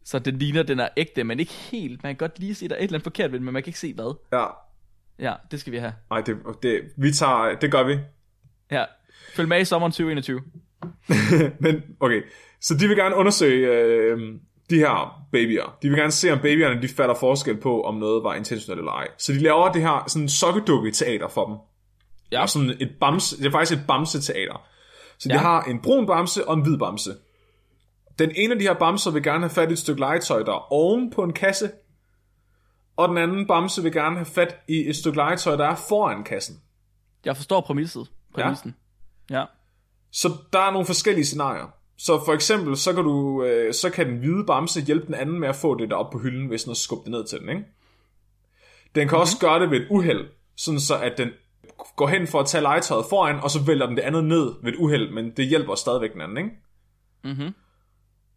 Så den ligner, den er ægte, men ikke helt. Man kan godt lige se, der er et eller andet forkert ved men man kan ikke se hvad. ja. Ja, det skal vi have. Ej, det, det, vi tager, det gør vi. Ja. Følg med i sommeren 2021. [laughs] Men okay, så de vil gerne undersøge øh, de her babyer, de vil gerne se, om babyerne de fatter forskel på, om noget var intentionelt eller ej. Så de laver det her sådan sokkedukke teater for dem. Ja. Og sådan et bamse, det er faktisk et bamse-teater. Så de Ja. har en brun bamse og en hvid bamse. Den ene af de her bamser vil gerne have fat i et stykke legetøj, der er oven på en kasse. Og den anden bamse vil gerne have fat i et stykke legetøj, der er foran kassen. Jeg forstår præmisset. præmissen. Ja. ja. Så der er nogle forskellige scenarier. Så for eksempel, så kan, du, øh, så kan den hvide bamse hjælpe den anden med at få det der op på hylden, hvis den har skubbet det ned til den, ikke? Den kan mm-hmm. også gøre det ved et uheld, sådan så at den går hen for at tage legetøjet foran, og så vælger den det andet ned ved et uheld, men det hjælper stadigvæk den anden, ikke? Mhm.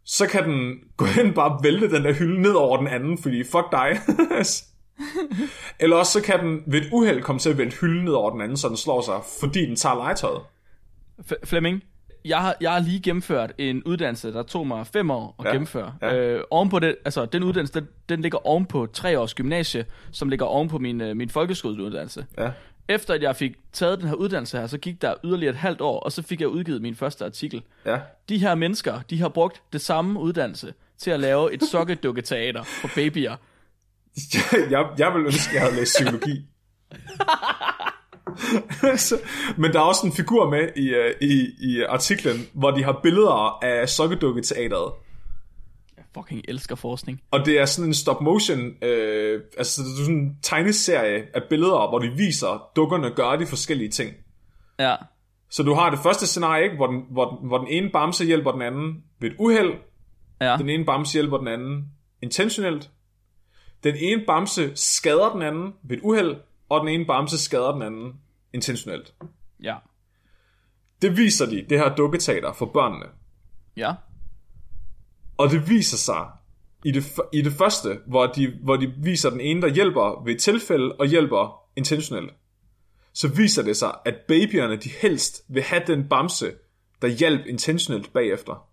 Så kan den gå hen og bare vælte den der hylde ned over den anden, fordi fuck dig. [laughs] Eller også så kan den ved et uheld komme til at vælte hylden ned over den anden, så den slår sig, fordi den tager legetøjet. F- Flemming, jeg har, jeg har lige gennemført en uddannelse, der tog mig fem år at Ja, gennemføre. ja. Øh, ovenpå det, altså, den uddannelse, den, den ligger ovenpå tre års gymnasie, som ligger ovenpå min, øh, min folkeskoleuddannelse. Ja. Efter at jeg fik taget den her uddannelse her, så gik der yderligere et halvt år, og så fik jeg udgivet min første artikel. Ja. De her mennesker, de har brugt det samme uddannelse til at lave et sokkedukketeater for babyer. [laughs] jeg, jeg ville ønske, at jeg havde læst psykologi. [laughs] [laughs] Men der er også en figur med i, øh, i, i artiklen, hvor de har billeder af sokkedukketeateret. Jeg fucking elsker forskning. Og det er sådan en stop motion, øh, altså det er sådan en tegneserie af billeder, hvor de viser dukkerne gøre de forskellige ting. Ja, Så du har det første scenarie, ikke, hvor, den, hvor, den, hvor den ene bamse hjælper den anden ved et uheld, ja, den ene bamse hjælper den anden intentionelt. Den ene bamse skader den anden ved et uheld, og den ene bamse skader den anden intentionelt. ja, Det viser de, det her dukketeater for børnene. ja. Og det viser sig i det, i det første, hvor de, hvor de viser den ene, der hjælper ved tilfælde og hjælper intentionelt. Så viser det sig, at babyerne de helst vil have den bamse, der hjælp intentionelt bagefter.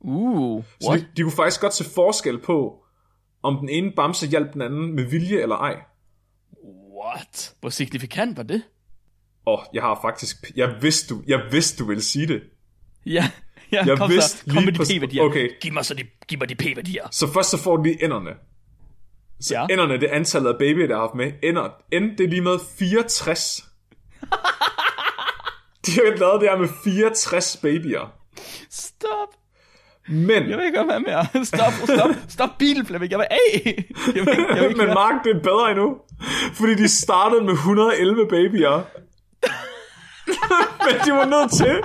Uh, Så what? de, de kunne faktisk godt se forskel på, om den ene bamse hjalp den anden med vilje eller ej. What? Hvor signifikant var det? Og jeg har faktisk... Jeg vidste, du, jeg vidste, du ville sige det. Ja, ja Jeg kom vidste så. Kom med de p-værdier. okay. Giv mig så de, giv mig de p-værdier. Så først så får du lige enderne. Så Ja. ja. enderne, det er antallet af babyer, der har haft med. Ender, end, det er lige med 64. [laughs] De har lavet det her med 64 babyer. Stop. Men, Jeg vil ikke være med mere. [laughs] Stop, stop, stop bilen, Flemming. Jeg vil af. Jeg vil, jeg vil ikke [laughs] men. Mark, det er bedre endnu. Fordi de startede med 111 babyer. [laughs] men de var nødt til,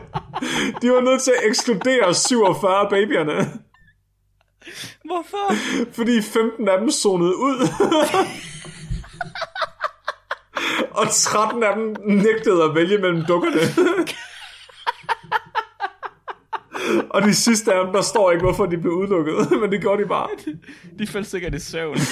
de var nødt til at ekskludere 47 af babyerne. Hvorfor? Fordi 15 af dem zonede ud. Og 13 af dem nægtede at vælge mellem dukkerne. Og de sidste af dem, der står ikke, hvorfor de blev udelukket. [laughs] Men det gjorde de bare. De faldt sikkert i søvn. [laughs]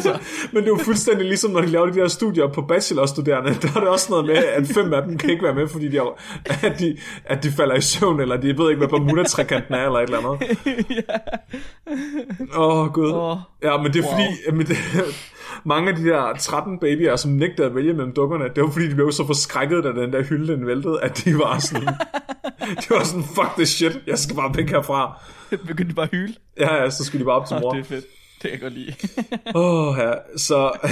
Sig. Men det er jo fuldstændig ligesom, når de laver de der studier på bachelorstuderende. [laughs] Der er det også noget med, at fem af dem kan ikke være med, fordi de, har, at, de, at de falder i søvn, eller de ved ikke, hvad Bermuda-trekanten er, eller et eller andet. Åh, oh, gud. Ja, men det er wow. fordi, men det, mange af de der 13 babyer, som nægtede at vælge mellem dukkerne, det var fordi, de blev så forskrækket, da den der hylde den væltede, at de var sådan, [laughs] de var sådan, fuck this shit, jeg skal bare væk herfra. [laughs] Begyndte de bare at hyle. Ja, ja, så skulle de bare op til mor. Det er fedt. Det kan jeg godt lide. [laughs] Åh, oh, ja. Så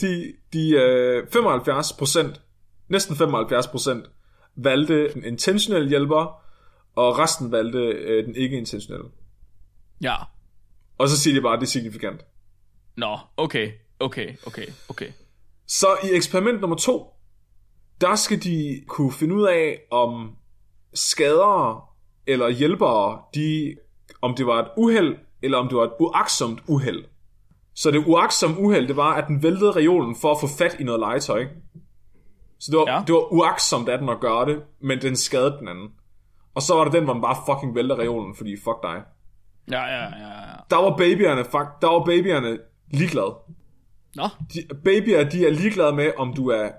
de, de øh, 75 procent, næsten 75 procent, valgte en intentionel hjælper, og resten valgte øh, den ikke-intentionelle. Ja. Og så siger de bare, at det er signifikant. Nå, okay. Okay, okay, okay. Så i eksperiment nummer to, der skal de kunne finde ud af, om skader eller hjælpere, de, om det var et uheld, eller om det var et uaksomt uheld. Så det uaksomme uheld, det var, at den væltede reolen for at få fat i noget legetøj. Så det var, ja. det var uaksomt af den at gøre det, men den skadede den anden. Og så var det den, hvor den bare fucking vælter reolen, fordi fuck dig. Ja, ja, ja, ja. Der var babyerne, fuck, der var babyerne ligeglade. Nå, de, babyer, de er ligeglade med, om du er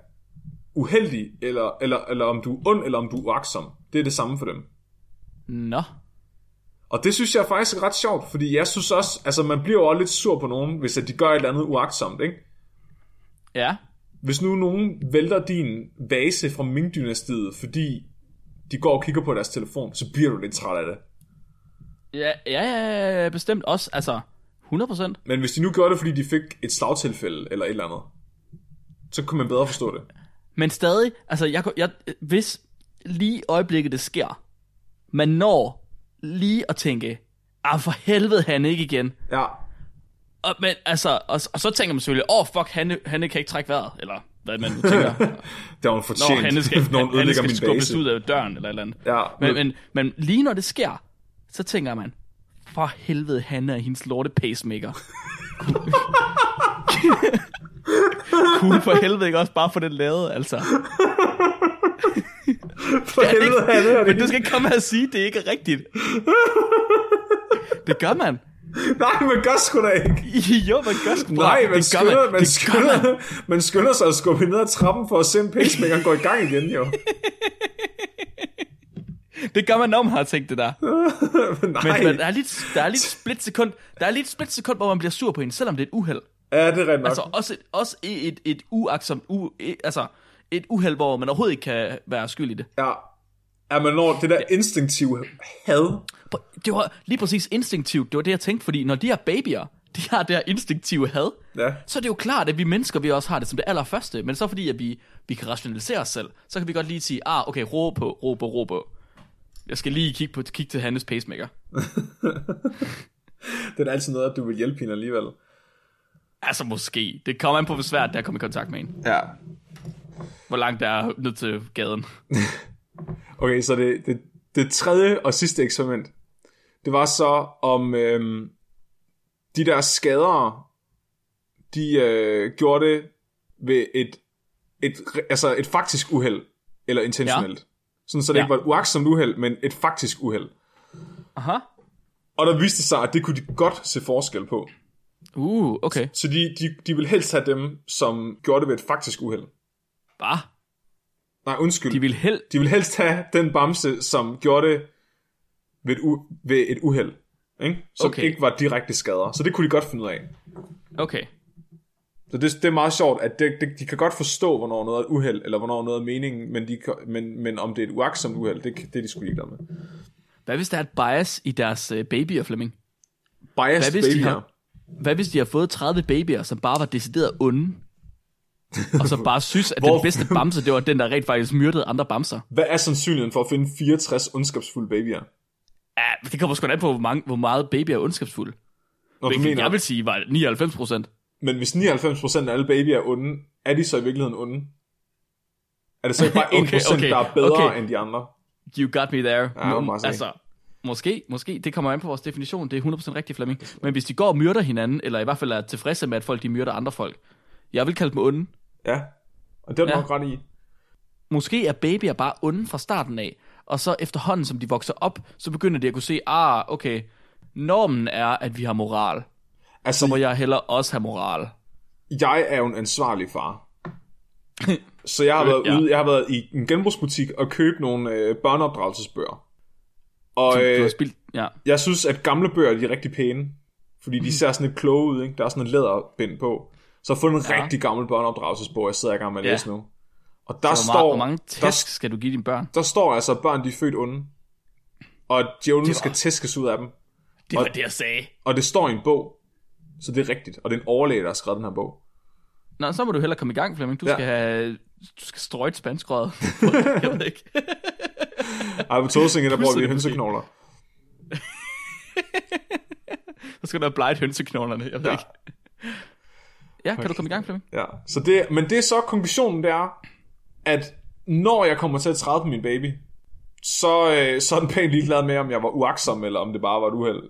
uheldig, eller, eller, eller om du er ond, eller om du er uaksom. Det er det samme for dem. nå. Og det synes jeg faktisk er ret sjovt, fordi jeg synes også, altså man bliver jo også lidt sur på nogen, hvis at de gør et eller andet uaksomt, ikke? Ja. Hvis nu nogen vælter din vase fra Ming-dynastiet, fordi de går og kigger på deres telefon, så bliver du lidt træt af det. Ja, ja, ja, ja, bestemt også. Altså, 100%. Men hvis de nu gjorde det, fordi de fik et slagtilfælde eller et eller andet, så kunne man bedre forstå det. Men stadig, altså, jeg, jeg, hvis lige i øjeblikket det sker, man når lige at tænke, ah, for helvede, han ikke igen. Ja, Og, men, altså, og, og så tænker man selvfølgelig, åh, oh, fuck, han, han kan ikke trække vejret, eller hvad man nu tænker. [laughs] det var fortjent, han skal, [laughs] nogen han, han skal min skubbes base. ud af døren, eller et eller andet. Ja, Men, men, men lige når det sker, så tænker man, for helvede, han er hendes lorte pacemaker. [laughs] [laughs] Kunne for helvede ikke også bare få det lavet, altså. [laughs] for helvede, han er Men du skal ikke komme her og sige, det ikke er rigtigt. [laughs] Det gør man. Nej, man gør sgu da ikke. Jo, man gør sgu da. Nej, man, det skynder, man, Det gør man. skynder, man skynder sig at skubbe ned ad trappen for at se, om pacemakeren går i gang igen, jo. Det gør man, når man har tænkt det der. Nej, Men, men der er lige, der er lige et split sekund, der er lige et split sekund, hvor man bliver sur på hende, selvom det er et uheld. Ja, det er rigtigt nok. Altså også et, også et, et, uaksomt, u, altså et uheld, hvor man overhovedet ikke kan være skyld i det. Ja. Ja, men når det der instinktive had, Det var lige præcis instinktivt, det var det, jeg tænkte, fordi når de her babyer, de har det her instinktive had, ja, så er det jo klart, at vi mennesker, vi også har det som det allerførste, men så fordi, at vi, vi kan rationalisere os selv, så kan vi godt lige sige, ah, okay, ro på, ro på, ro på. Jeg skal lige kigge, på, kigge til Hannes pacemaker. [laughs] det er altid noget, at du vil hjælpe hende alligevel. Altså måske. Det kommer an på, hvor svært det er at komme i kontakt med en. Ja. Hvor langt der er ned til gaden. [laughs] Okay, så det, det, det tredje og sidste eksperiment, det var så om øhm, de der skader, de øh, gjorde det ved et, et, altså et faktisk uheld, eller intentionelt. Ja. Sådan, så det Ja. ikke var et uaksomt uheld, men et faktisk uheld. Aha. Og der viste sig, at det kunne de godt se forskel på. Uh, okay. Så de, de, de ville helst have dem, som gjorde det ved et faktisk uheld. Bare. Nej, undskyld. De vil held. De vil helst have den bamse, som gjorde det ved et, u- ved et uheld. Ikke? Som Okay. ikke var direkte skader. Så det kunne de godt finde ud af. Okay. Så det, det er meget sjovt, at det, det, de kan godt forstå, hvornår noget er et uheld, eller hvornår noget er meningen, men, de, men, men om det er et uaksomt uheld, det, det er de sgu ligeglade med. Hvad hvis der er et bias i deres øh, babyer, Flemming? Biased Hvad hvis, de har, hvad hvis de har fået 30 babyer, som bare var decideret onde? og så bare synes, at Hvor- den bedste bamse, det var den, der rent faktisk myrdede andre bamser. Hvad er sandsynligheden for at finde 64 ondskabsfulde babyer? Ja, det kommer sgu an på, hvor, mange, hvor meget babyer er ondskabsfulde. Du Hvilket mener, jeg vil sige var 99 procent. Men hvis 99% af alle babyer er onde, er de så i virkeligheden onde? Er det så ikke bare 1%, [laughs] Okay, okay, der er bedre okay. end de andre? You got me there. Ja, sige. altså, måske, måske. Det kommer an på vores definition. Det er 100% rigtigt, Flemming. Men hvis de går og myrder hinanden, eller i hvert fald er tilfredse med, at folk de myrder andre folk, jeg vil kalde dem onde. Ja, og det er du Ja. nok ret i. Måske er babyer bare onde fra starten af, og så efterhånden, som de vokser op, så begynder de at kunne se, ah, okay, normen er, at vi har moral. Så må Altså, jeg heller også have moral. jeg er jo en ansvarlig far. [laughs] Så jeg har været Ja. ude, jeg har været i en genbrugsbutik og købt nogle øh, børneopdragelsesbøger. Og Du, du har øh, spildt, ja. jeg synes, at gamle bøger, de er rigtig pæne. Fordi de ser sådan lidt kloge ud, ikke? Der er sådan en læderbind på. Så jeg har fundet en Ja. rigtig gammel børneopdragelsesbog, jeg sidder i gang med at Ja. læse nu. Og der Hvor, står, hvor mange der, tæsk skal du give dine børn? der står altså, at børn de er født onde. Og djævlen var- skal tæskes ud af dem. Det var Og- det, jeg sagde. Og det står i en bog. Så det er rigtigt. Og det er en overlæge, der har skrevet den her bog. Nå, så må du hellere komme i gang, Flemming. Du Ja. skal have... Du skal strøge et spanskrød. [laughs] jeg ved ikke. Ej, på Tåsinge, der bruger vi hønseknogler. [laughs] Så skal du have bleget hønseknoglerne. Jeg ved Ja. ikke. Ja, kan du komme i gang, Flemming? Ja, så det, men det er så konklusionen, det er, at når jeg kommer til at træde på min baby, så, øh, så er den pænt ligeglad med, om jeg var uaksom, eller om det bare var et uheld.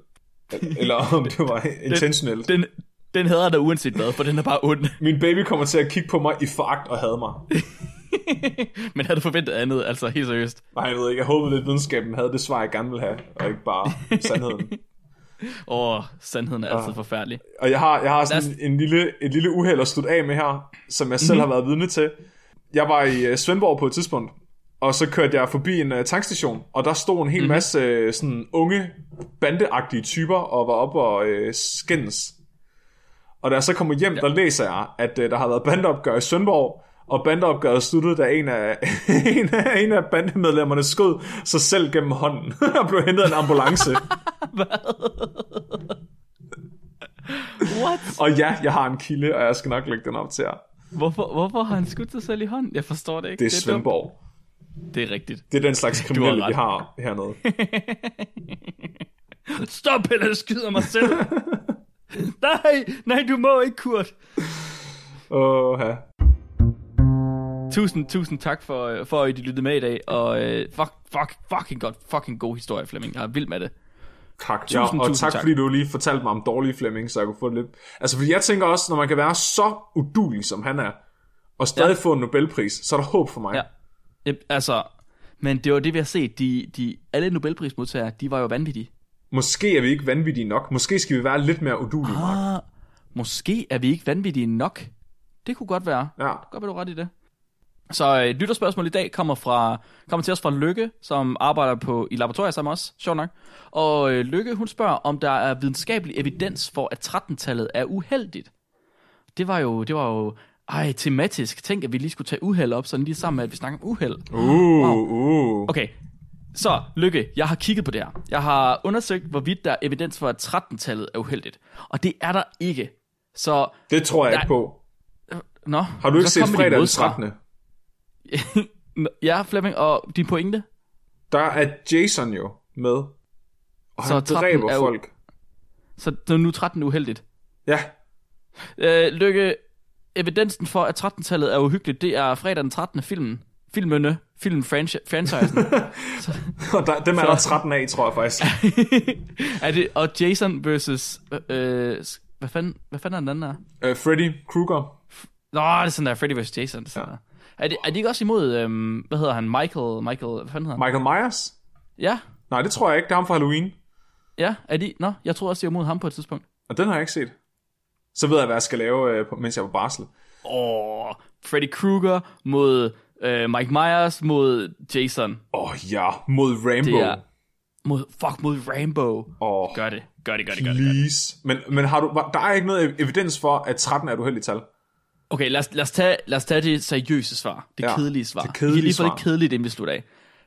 Eller om det var [laughs] intentionelt. Den, den hader dig uanset hvad, for den er bare ond. Min baby kommer til at kigge på mig i foragt og hade mig. [laughs] [laughs] Men havde du forventet andet, altså helt seriøst? Nej, jeg ved ikke, jeg håbede lidt, at videnskaben havde det svar, jeg gerne ville have, og ikke bare sandheden. [laughs] Åh, sandheden er altid forfærdelig. Og jeg har, jeg har sådan Lad en lille, et lille uheld at slutte af med her, som jeg selv mm-hmm. har været vidne til. Jeg var i øh, Svendborg på et tidspunkt, og så kørte jeg forbi en uh, tankstation, og der stod en hel mm-hmm. masse uh, sådan unge, bandeagtige typer, og var oppe og uh, skændes. Og da jeg så kommer hjem, ja. der læser jeg, at uh, der har været bandeopgør i Svendborg, og bandeopgøret sluttede, da en af, [laughs] en af, en af bandemedlemmerne skød sig selv gennem hånden [laughs] og blev hentet af en ambulance. [laughs] What? og ja, jeg har en kilde, og jeg skal nok lægge den op til jer. Hvorfor, hvorfor har han skudt sig selv i hånden? Jeg forstår det ikke. Det er Svendborg. dumt. Det er rigtigt. Det er den slags kriminelle, vi har hernede. Stop, eller jeg skyder mig selv. nej, nej, du må ikke, Kurt. Åh, ja. Tusind, tusind tak for, øh, for at I lyttede med i dag, og øh, fuck, fuck, fucking godt, fucking god historie, Flemming. Jeg er vild med det. Tak. Tusind, ja, og tusind tak, tak. fordi du lige fortalte mig om dårlige Flemming, så jeg kunne få det lidt... Altså, fordi jeg tænker også, når man kan være så udulig, som han er, og stadig ja. Få en Nobelpris, så er der håb for mig. Ja. Altså, men det var det, vi har set. De, de, alle Nobelprismodtagere, de var jo vanvittige. Måske er vi ikke vanvittige nok. Måske skal vi være lidt mere udulige, Mark. Ah, måske er vi ikke vanvittige nok. Det kunne godt være. Ja. Godt være du ret i det. Så øh, et lytterspørgsmål i dag kommer, fra, kommer til os fra Lykke, som arbejder på i laboratoriet sammen os, sjovt nok. Og øh, Lykke, hun spørger, om der er videnskabelig evidens for, at 13-tallet er uheldigt. Det var jo, det var jo ej, tematisk. Tænk, at vi lige skulle tage uheld op, sådan lige sammen med, at vi snakker om uheld. Uh, uh. Okay, så Lykke, jeg har kigget på det her. Jeg har undersøgt, hvorvidt der er evidens for, at 13-tallet er uheldigt. Og det er der ikke. Så, Det tror jeg Nej. ikke på. nå. Har du ikke set fredag den modsvar. 13. [laughs] Ja, Flemming, og din pointe? Der er Jason jo med. Og Så han 13 dræber er folk. Så er nu 13 uheldigt. Ja, Øh, Lykke, evidensen for, at 13-tallet er uhyggeligt, det er fredag den 13. filmen. Filmene, film franchisen. [laughs] og der, dem er der [laughs] 13 af, tror jeg faktisk. er det, og Jason versus, øh, øh, hvad fanden, hvad fanden er den anden her? uh, Freddy Krueger. Nå, det er sådan der, Freddy vs. Jason. Det er, sådan der. Er, det, er de ikke også imod, øhm, hvad hedder han, Michael, Michael, hvad fanden hedder han? Michael Myers? Ja, Nej, det tror jeg ikke. Det er ham fra Halloween. ja, er de, nå, jeg tror også, de er imod ham på et tidspunkt. Og den har jeg ikke set. Så ved jeg, hvad jeg skal lave, øh, mens jeg er på barsel. Åh, Freddy Krueger mod øh, Mike Myers mod Jason. Åh oh, ja, mod Rambo. Det er, mod, fuck, mod Rambo. Gør det, gør det, gør det, gør det. Gør det. please. Men, men har du, der er ikke noget evidens for, at 13 er et uheldigt tal. Okay, lad os, lad, os tage, lad os tage det seriøse svar. Det Ja, kedelige svar. det kedelige Vi kan lige få svar. det kedeligt, inden vi slutter af.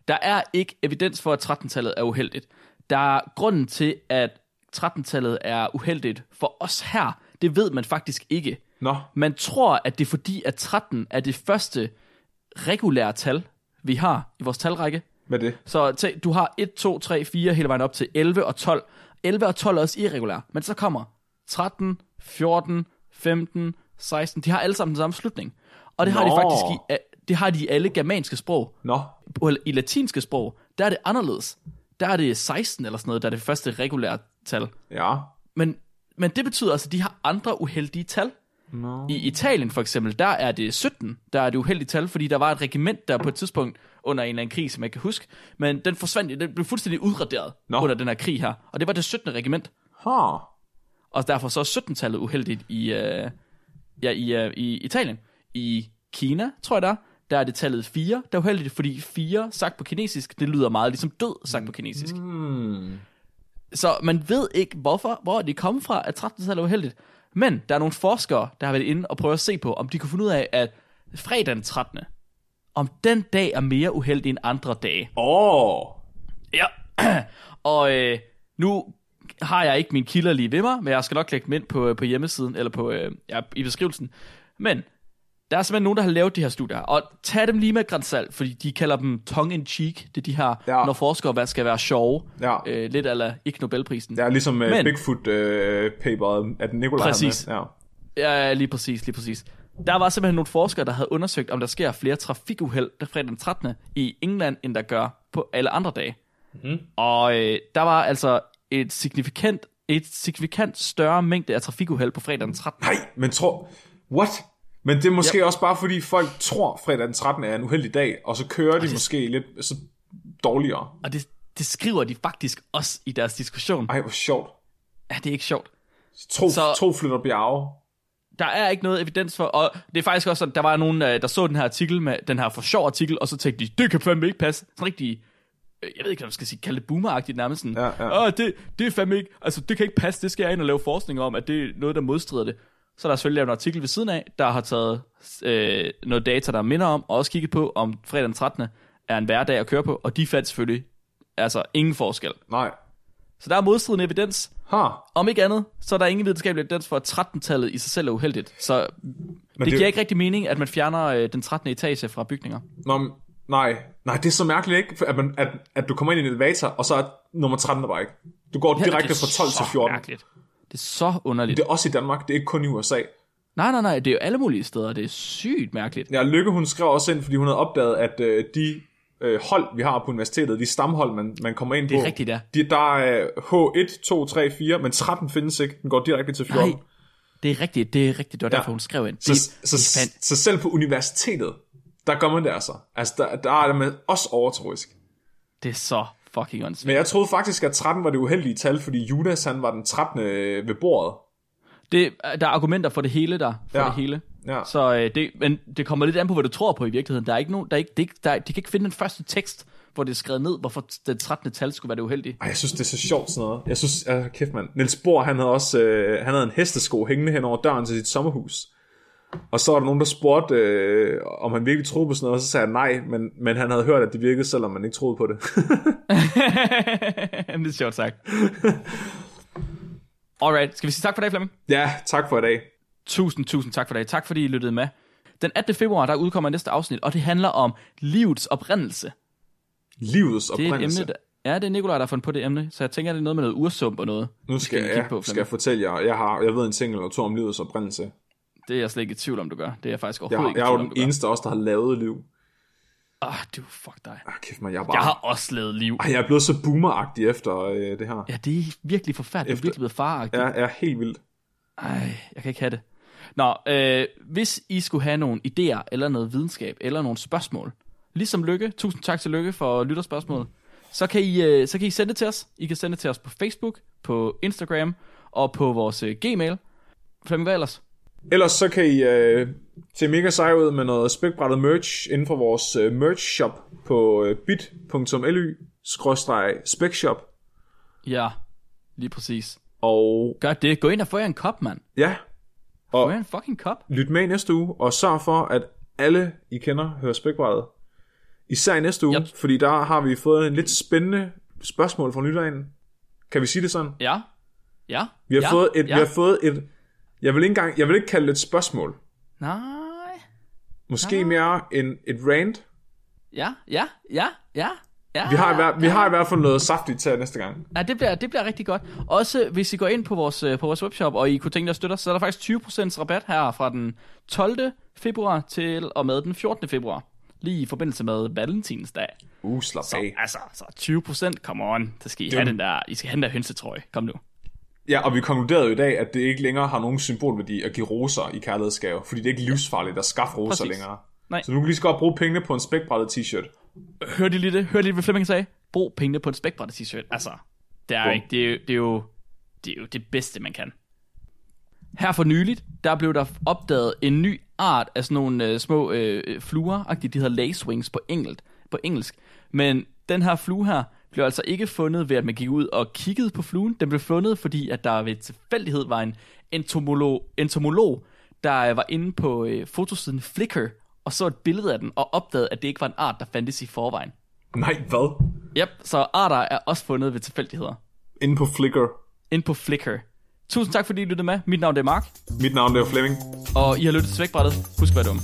Der er ikke evidens for, at 13-tallet er uheldigt. Der er grunden til, at 13-tallet er uheldigt for os her, det ved man faktisk ikke. Nå, Man tror, at det er fordi, at 13 er det første regulære tal, vi har i vores talrække. hvad er det? Så tæ- du har 1, 2, 3, 4 hele vejen op til 11 og 12. 11 og 12 er også irregulære, men så kommer 13, 14, 15, 16. De har alle sammen den samme slutning. Og det har de Nå. faktisk i, det har de i alle germanske sprog. Nå, I latinske sprog, der er det anderledes. Der er det 16 eller sådan noget, der er det første regulære tal. ja. Men, men det betyder altså, at de har andre uheldige tal. Nå. I Italien for eksempel, der er det 17, der er det uheldige tal, fordi der var et regiment der på et tidspunkt under en eller anden krig, som jeg kan huske, men den forsvandt, den blev fuldstændig udraderet Nå. under den her krig her, og det var det 17. regiment, Ha. og derfor så er 17-tallet uheldigt i, øh, ja, i, øh, i Italien. I Kina, tror jeg der, der er det tallet 4, der er uheldigt, fordi 4 sagt på kinesisk, det lyder meget ligesom død sagt på kinesisk. Hmm. Så man ved ikke, hvorfor, hvor det kommer fra, at 13-tallet er uheldigt. Men der er nogle forskere, der har været inde og prøvet at se på, om de kunne finde ud af, at fredag den 13. Om den dag er mere uheldig end andre dage. Åh. Ja. [clears throat] og øh, nu har jeg ikke min kilder lige ved mig, men jeg skal nok lægge dem ind på, på hjemmesiden, eller på, øh, ja, i beskrivelsen. Men der er simpelthen nogen, der har lavet de her studier, og tag dem lige med et gran salt, fordi de kalder dem tongue-in-cheek. Det er de her, Ja. ja. når forskere hvad skal være sjove. Ja. Øh, lidt eller ikke Nobelprisen. Det er ligesom uh, Men- Bigfoot-paperet, at Nikolaj Præcis. har med. Ja. Ja, lige præcis, lige præcis. Der var simpelthen nogle forskere, der havde undersøgt, om der sker flere trafikuheld der fredag den 13. i England, end der gør på alle andre dage. Mm-hmm. Og øh, der var altså et signifikant, et signifikant større mængde af trafikuheld på fredag den 13. Nej, men tror... What? Men det er måske yep. også bare, fordi folk tror, fredag den 13. er en uheldig dag, og så kører de måske lidt så dårligere. Og det, det skriver de faktisk også i deres diskussion. Ej, hvor sjovt. Ja, det er ikke sjovt. Tro, så... Tro flytter bjerge. Der er ikke noget evidens for, og det er faktisk også sådan, der var nogen, øh, der så den her artikel, med den her for sjov artikel, og så tænkte de, det kan fandme ikke passe. Sådan rigtig, jeg ved ikke, hvad man skal sige, kalde det boomeragtigt nærmest sådan. Ja, ja. Åh, det, det er fandme ikke, altså det kan ikke passe, det skal jeg ind og lave forskning om, at det er noget, der modstrider det. Så er der selvfølgelig lavet en artikel ved siden af, der har taget øh, noget data, der minder om, og også kigget på, om fredag den 13. er en hverdag at køre på, og de fandt selvfølgelig altså ingen forskel. Nej. Så der er modstridende evidens. Ha. Om ikke andet, så er der ingen videnskabelig evidens for, at 13-tallet i sig selv er uheldigt. Så det, det det- giver ikke rigtig mening, at man fjerner øh, den 13. etage fra bygninger. Nå, nej. Nej, det er så mærkeligt, ikke? At, man, at, at du kommer ind i en elevator, og så er nummer 13 der bare ikke. Du går direkte er fra 12 så til 14. Mærkeligt. Det er så underligt. Det er også i Danmark, det er ikke kun i USA. Nej, nej, nej, det er jo alle mulige steder. Det er sygt mærkeligt. Ja, Lykke, hun skrev også ind, fordi hun havde opdaget, at øh, de øh, hold, vi har på universitetet, de stamhold, man, man kommer ind Det er på. rigtigt, ja. De, der er H1, 2, 3, 4, men 13 findes ikke. Den går direkte til 14. Nej, det er rigtigt, det er rigtigt. Det var Ja. derfor, hun skrev ind. Så, Det, så, det så, så selv på universitetet, der gør man det altså. Altså, der, der er det med også overtroisk. Det er så fucking åndssvagt. Men jeg troede faktisk, at 13 var det uheldige tal, fordi Judas, han var den 13. ved bordet. Det, der er argumenter for det hele der. For Ja. det hele. Ja. Så øh, det, men det kommer lidt an på, hvad du tror på i virkeligheden. Der er ikke nogen, der er ikke, det er ikke, der er, de kan ikke finde den første tekst, hvor det er skrevet ned, hvorfor den 13. tal skulle være det uheldige. Ej, jeg synes, det er så sjovt sådan noget. Jeg synes, uh, kæft mand. Niels Bohr, han havde også øh, han havde en hestesko hængende hen over døren til sit sommerhus. Og så var der nogen, der spurgte, øh, om han virkelig troede på sådan noget, og så sagde han nej, men, men han havde hørt, at det virkede, selvom man ikke troede på det. [laughs] det er sjovt sagt. Alright, skal vi sige tak for dag, Flemming? ja, tak for i dag. Tusind, tusind tak for det. Tak fordi I lyttede med. Den 18. februar, der udkommer næste afsnit, og det handler om livets oprindelse. Livets Det er et oprindelse. emne, der, ja, det er Nikolaj, der har fundet på det emne, så jeg tænker, det er noget med noget ursump og noget. Nu skal, vi jeg, på, skal jeg fortælle jer, jeg, har, jeg ved en ting eller to om livets oprindelse. Det er jeg slet ikke i tvivl om, du gør. Det er jeg faktisk Jeg, overhovedet har, ikke jeg er jo den du eneste også, der har lavet liv. Ah, du, fuck dig. Ah, kæft mig, jeg er bare... Jeg har også lavet liv. Ej, jeg er blevet så boomeragtig efter øh, det her. Ja, det er virkelig forfærdeligt. Det er Efter- virkelig blevet faragtigt. Jeg er helt vildt. Ej, jeg kan ikke have det. Nå, øh, hvis I skulle have nogle idéer, eller noget videnskab, eller nogle spørgsmål, ligesom Lykke, tusind tak til Lykke for lytterspørgsmålet, så kan, I, øh, så kan I sende det til os. I kan sende det til os på Facebook, på Instagram og på vores øh, Gmail. Flemming, hvad ellers? Ellers så kan I øh, se mega sej ud med noget spækbrættet merch inden for vores øh, merch shop på øh, bit.ly-specshop. Ja, lige præcis. Og Gør det. Gå ind og få jer en kop, mand. ja, Få og jer en fucking kop. lyt med i næste uge, og sørg for, at alle I kender hører spækbrættet. Især i næste uge, Yep. fordi der har vi fået en lidt spændende spørgsmål fra lytteren. Kan vi sige det sådan? Ja. Ja. Vi har, ja. fået, et, ja. vi har fået et... Jeg vil ikke engang, jeg vil ikke kalde det et spørgsmål. Nej. Måske mere en, et rant. Ja, ja, ja, ja. ja Vi har, i hver, vi har i hvert fald noget saftigt til næste gang. Ja, det bliver, det bliver rigtig godt. Også hvis I går ind på vores, øh, på vores webshop, og I kunne tænke jer at støtte os, så er der faktisk 20% rabat her fra den 12. februar til og med den 14. februar. Lige i forbindelse med Valentinsdag. Uh, slap Så, af. altså, så 20%, come on. Så skal I er have den der, I skal have den der hønsetrøje. Kom nu. Ja, og vi konkluderede jo i dag, at det ikke længere har nogen symbolværdi at give roser i kærlighedsgave, fordi det er ikke livsfarligt at skaffe roser Præcis. længere. Nej. Så nu kan vi lige så godt bruge pengene på en spækbrættet t-shirt. Hørte I lige det? Hørte I lige, hvad Flemming sagde? Brug pengene på en spækbrættet t-shirt. Altså, det er, ikke, det, er jo, det, er jo, det er jo det bedste, man kan. Her for nyligt, der blev der opdaget en ny art af sådan nogle øh, små øh, fluer, de hedder lacewings på engelsk, på engelsk. Men den her flue her blev altså ikke fundet ved, at man gik ud og kiggede på fluen. Den blev fundet, fordi at der ved tilfældighed var en entomolog, entomolog der øh, var inde på øh, fotosiden Flickr og så et billede af den og opdagede, at det ikke var en art, der fandtes i forvejen. Nej, hvad? Yep, så arter er også fundet ved tilfældigheder. Inde på Flickr. Ind på Flickr. Tusind tak fordi I lyttede med. Mit navn er Mark, Mit navn er Flemming. og I har lyttet til Svækbrættet. Husk at være dumme.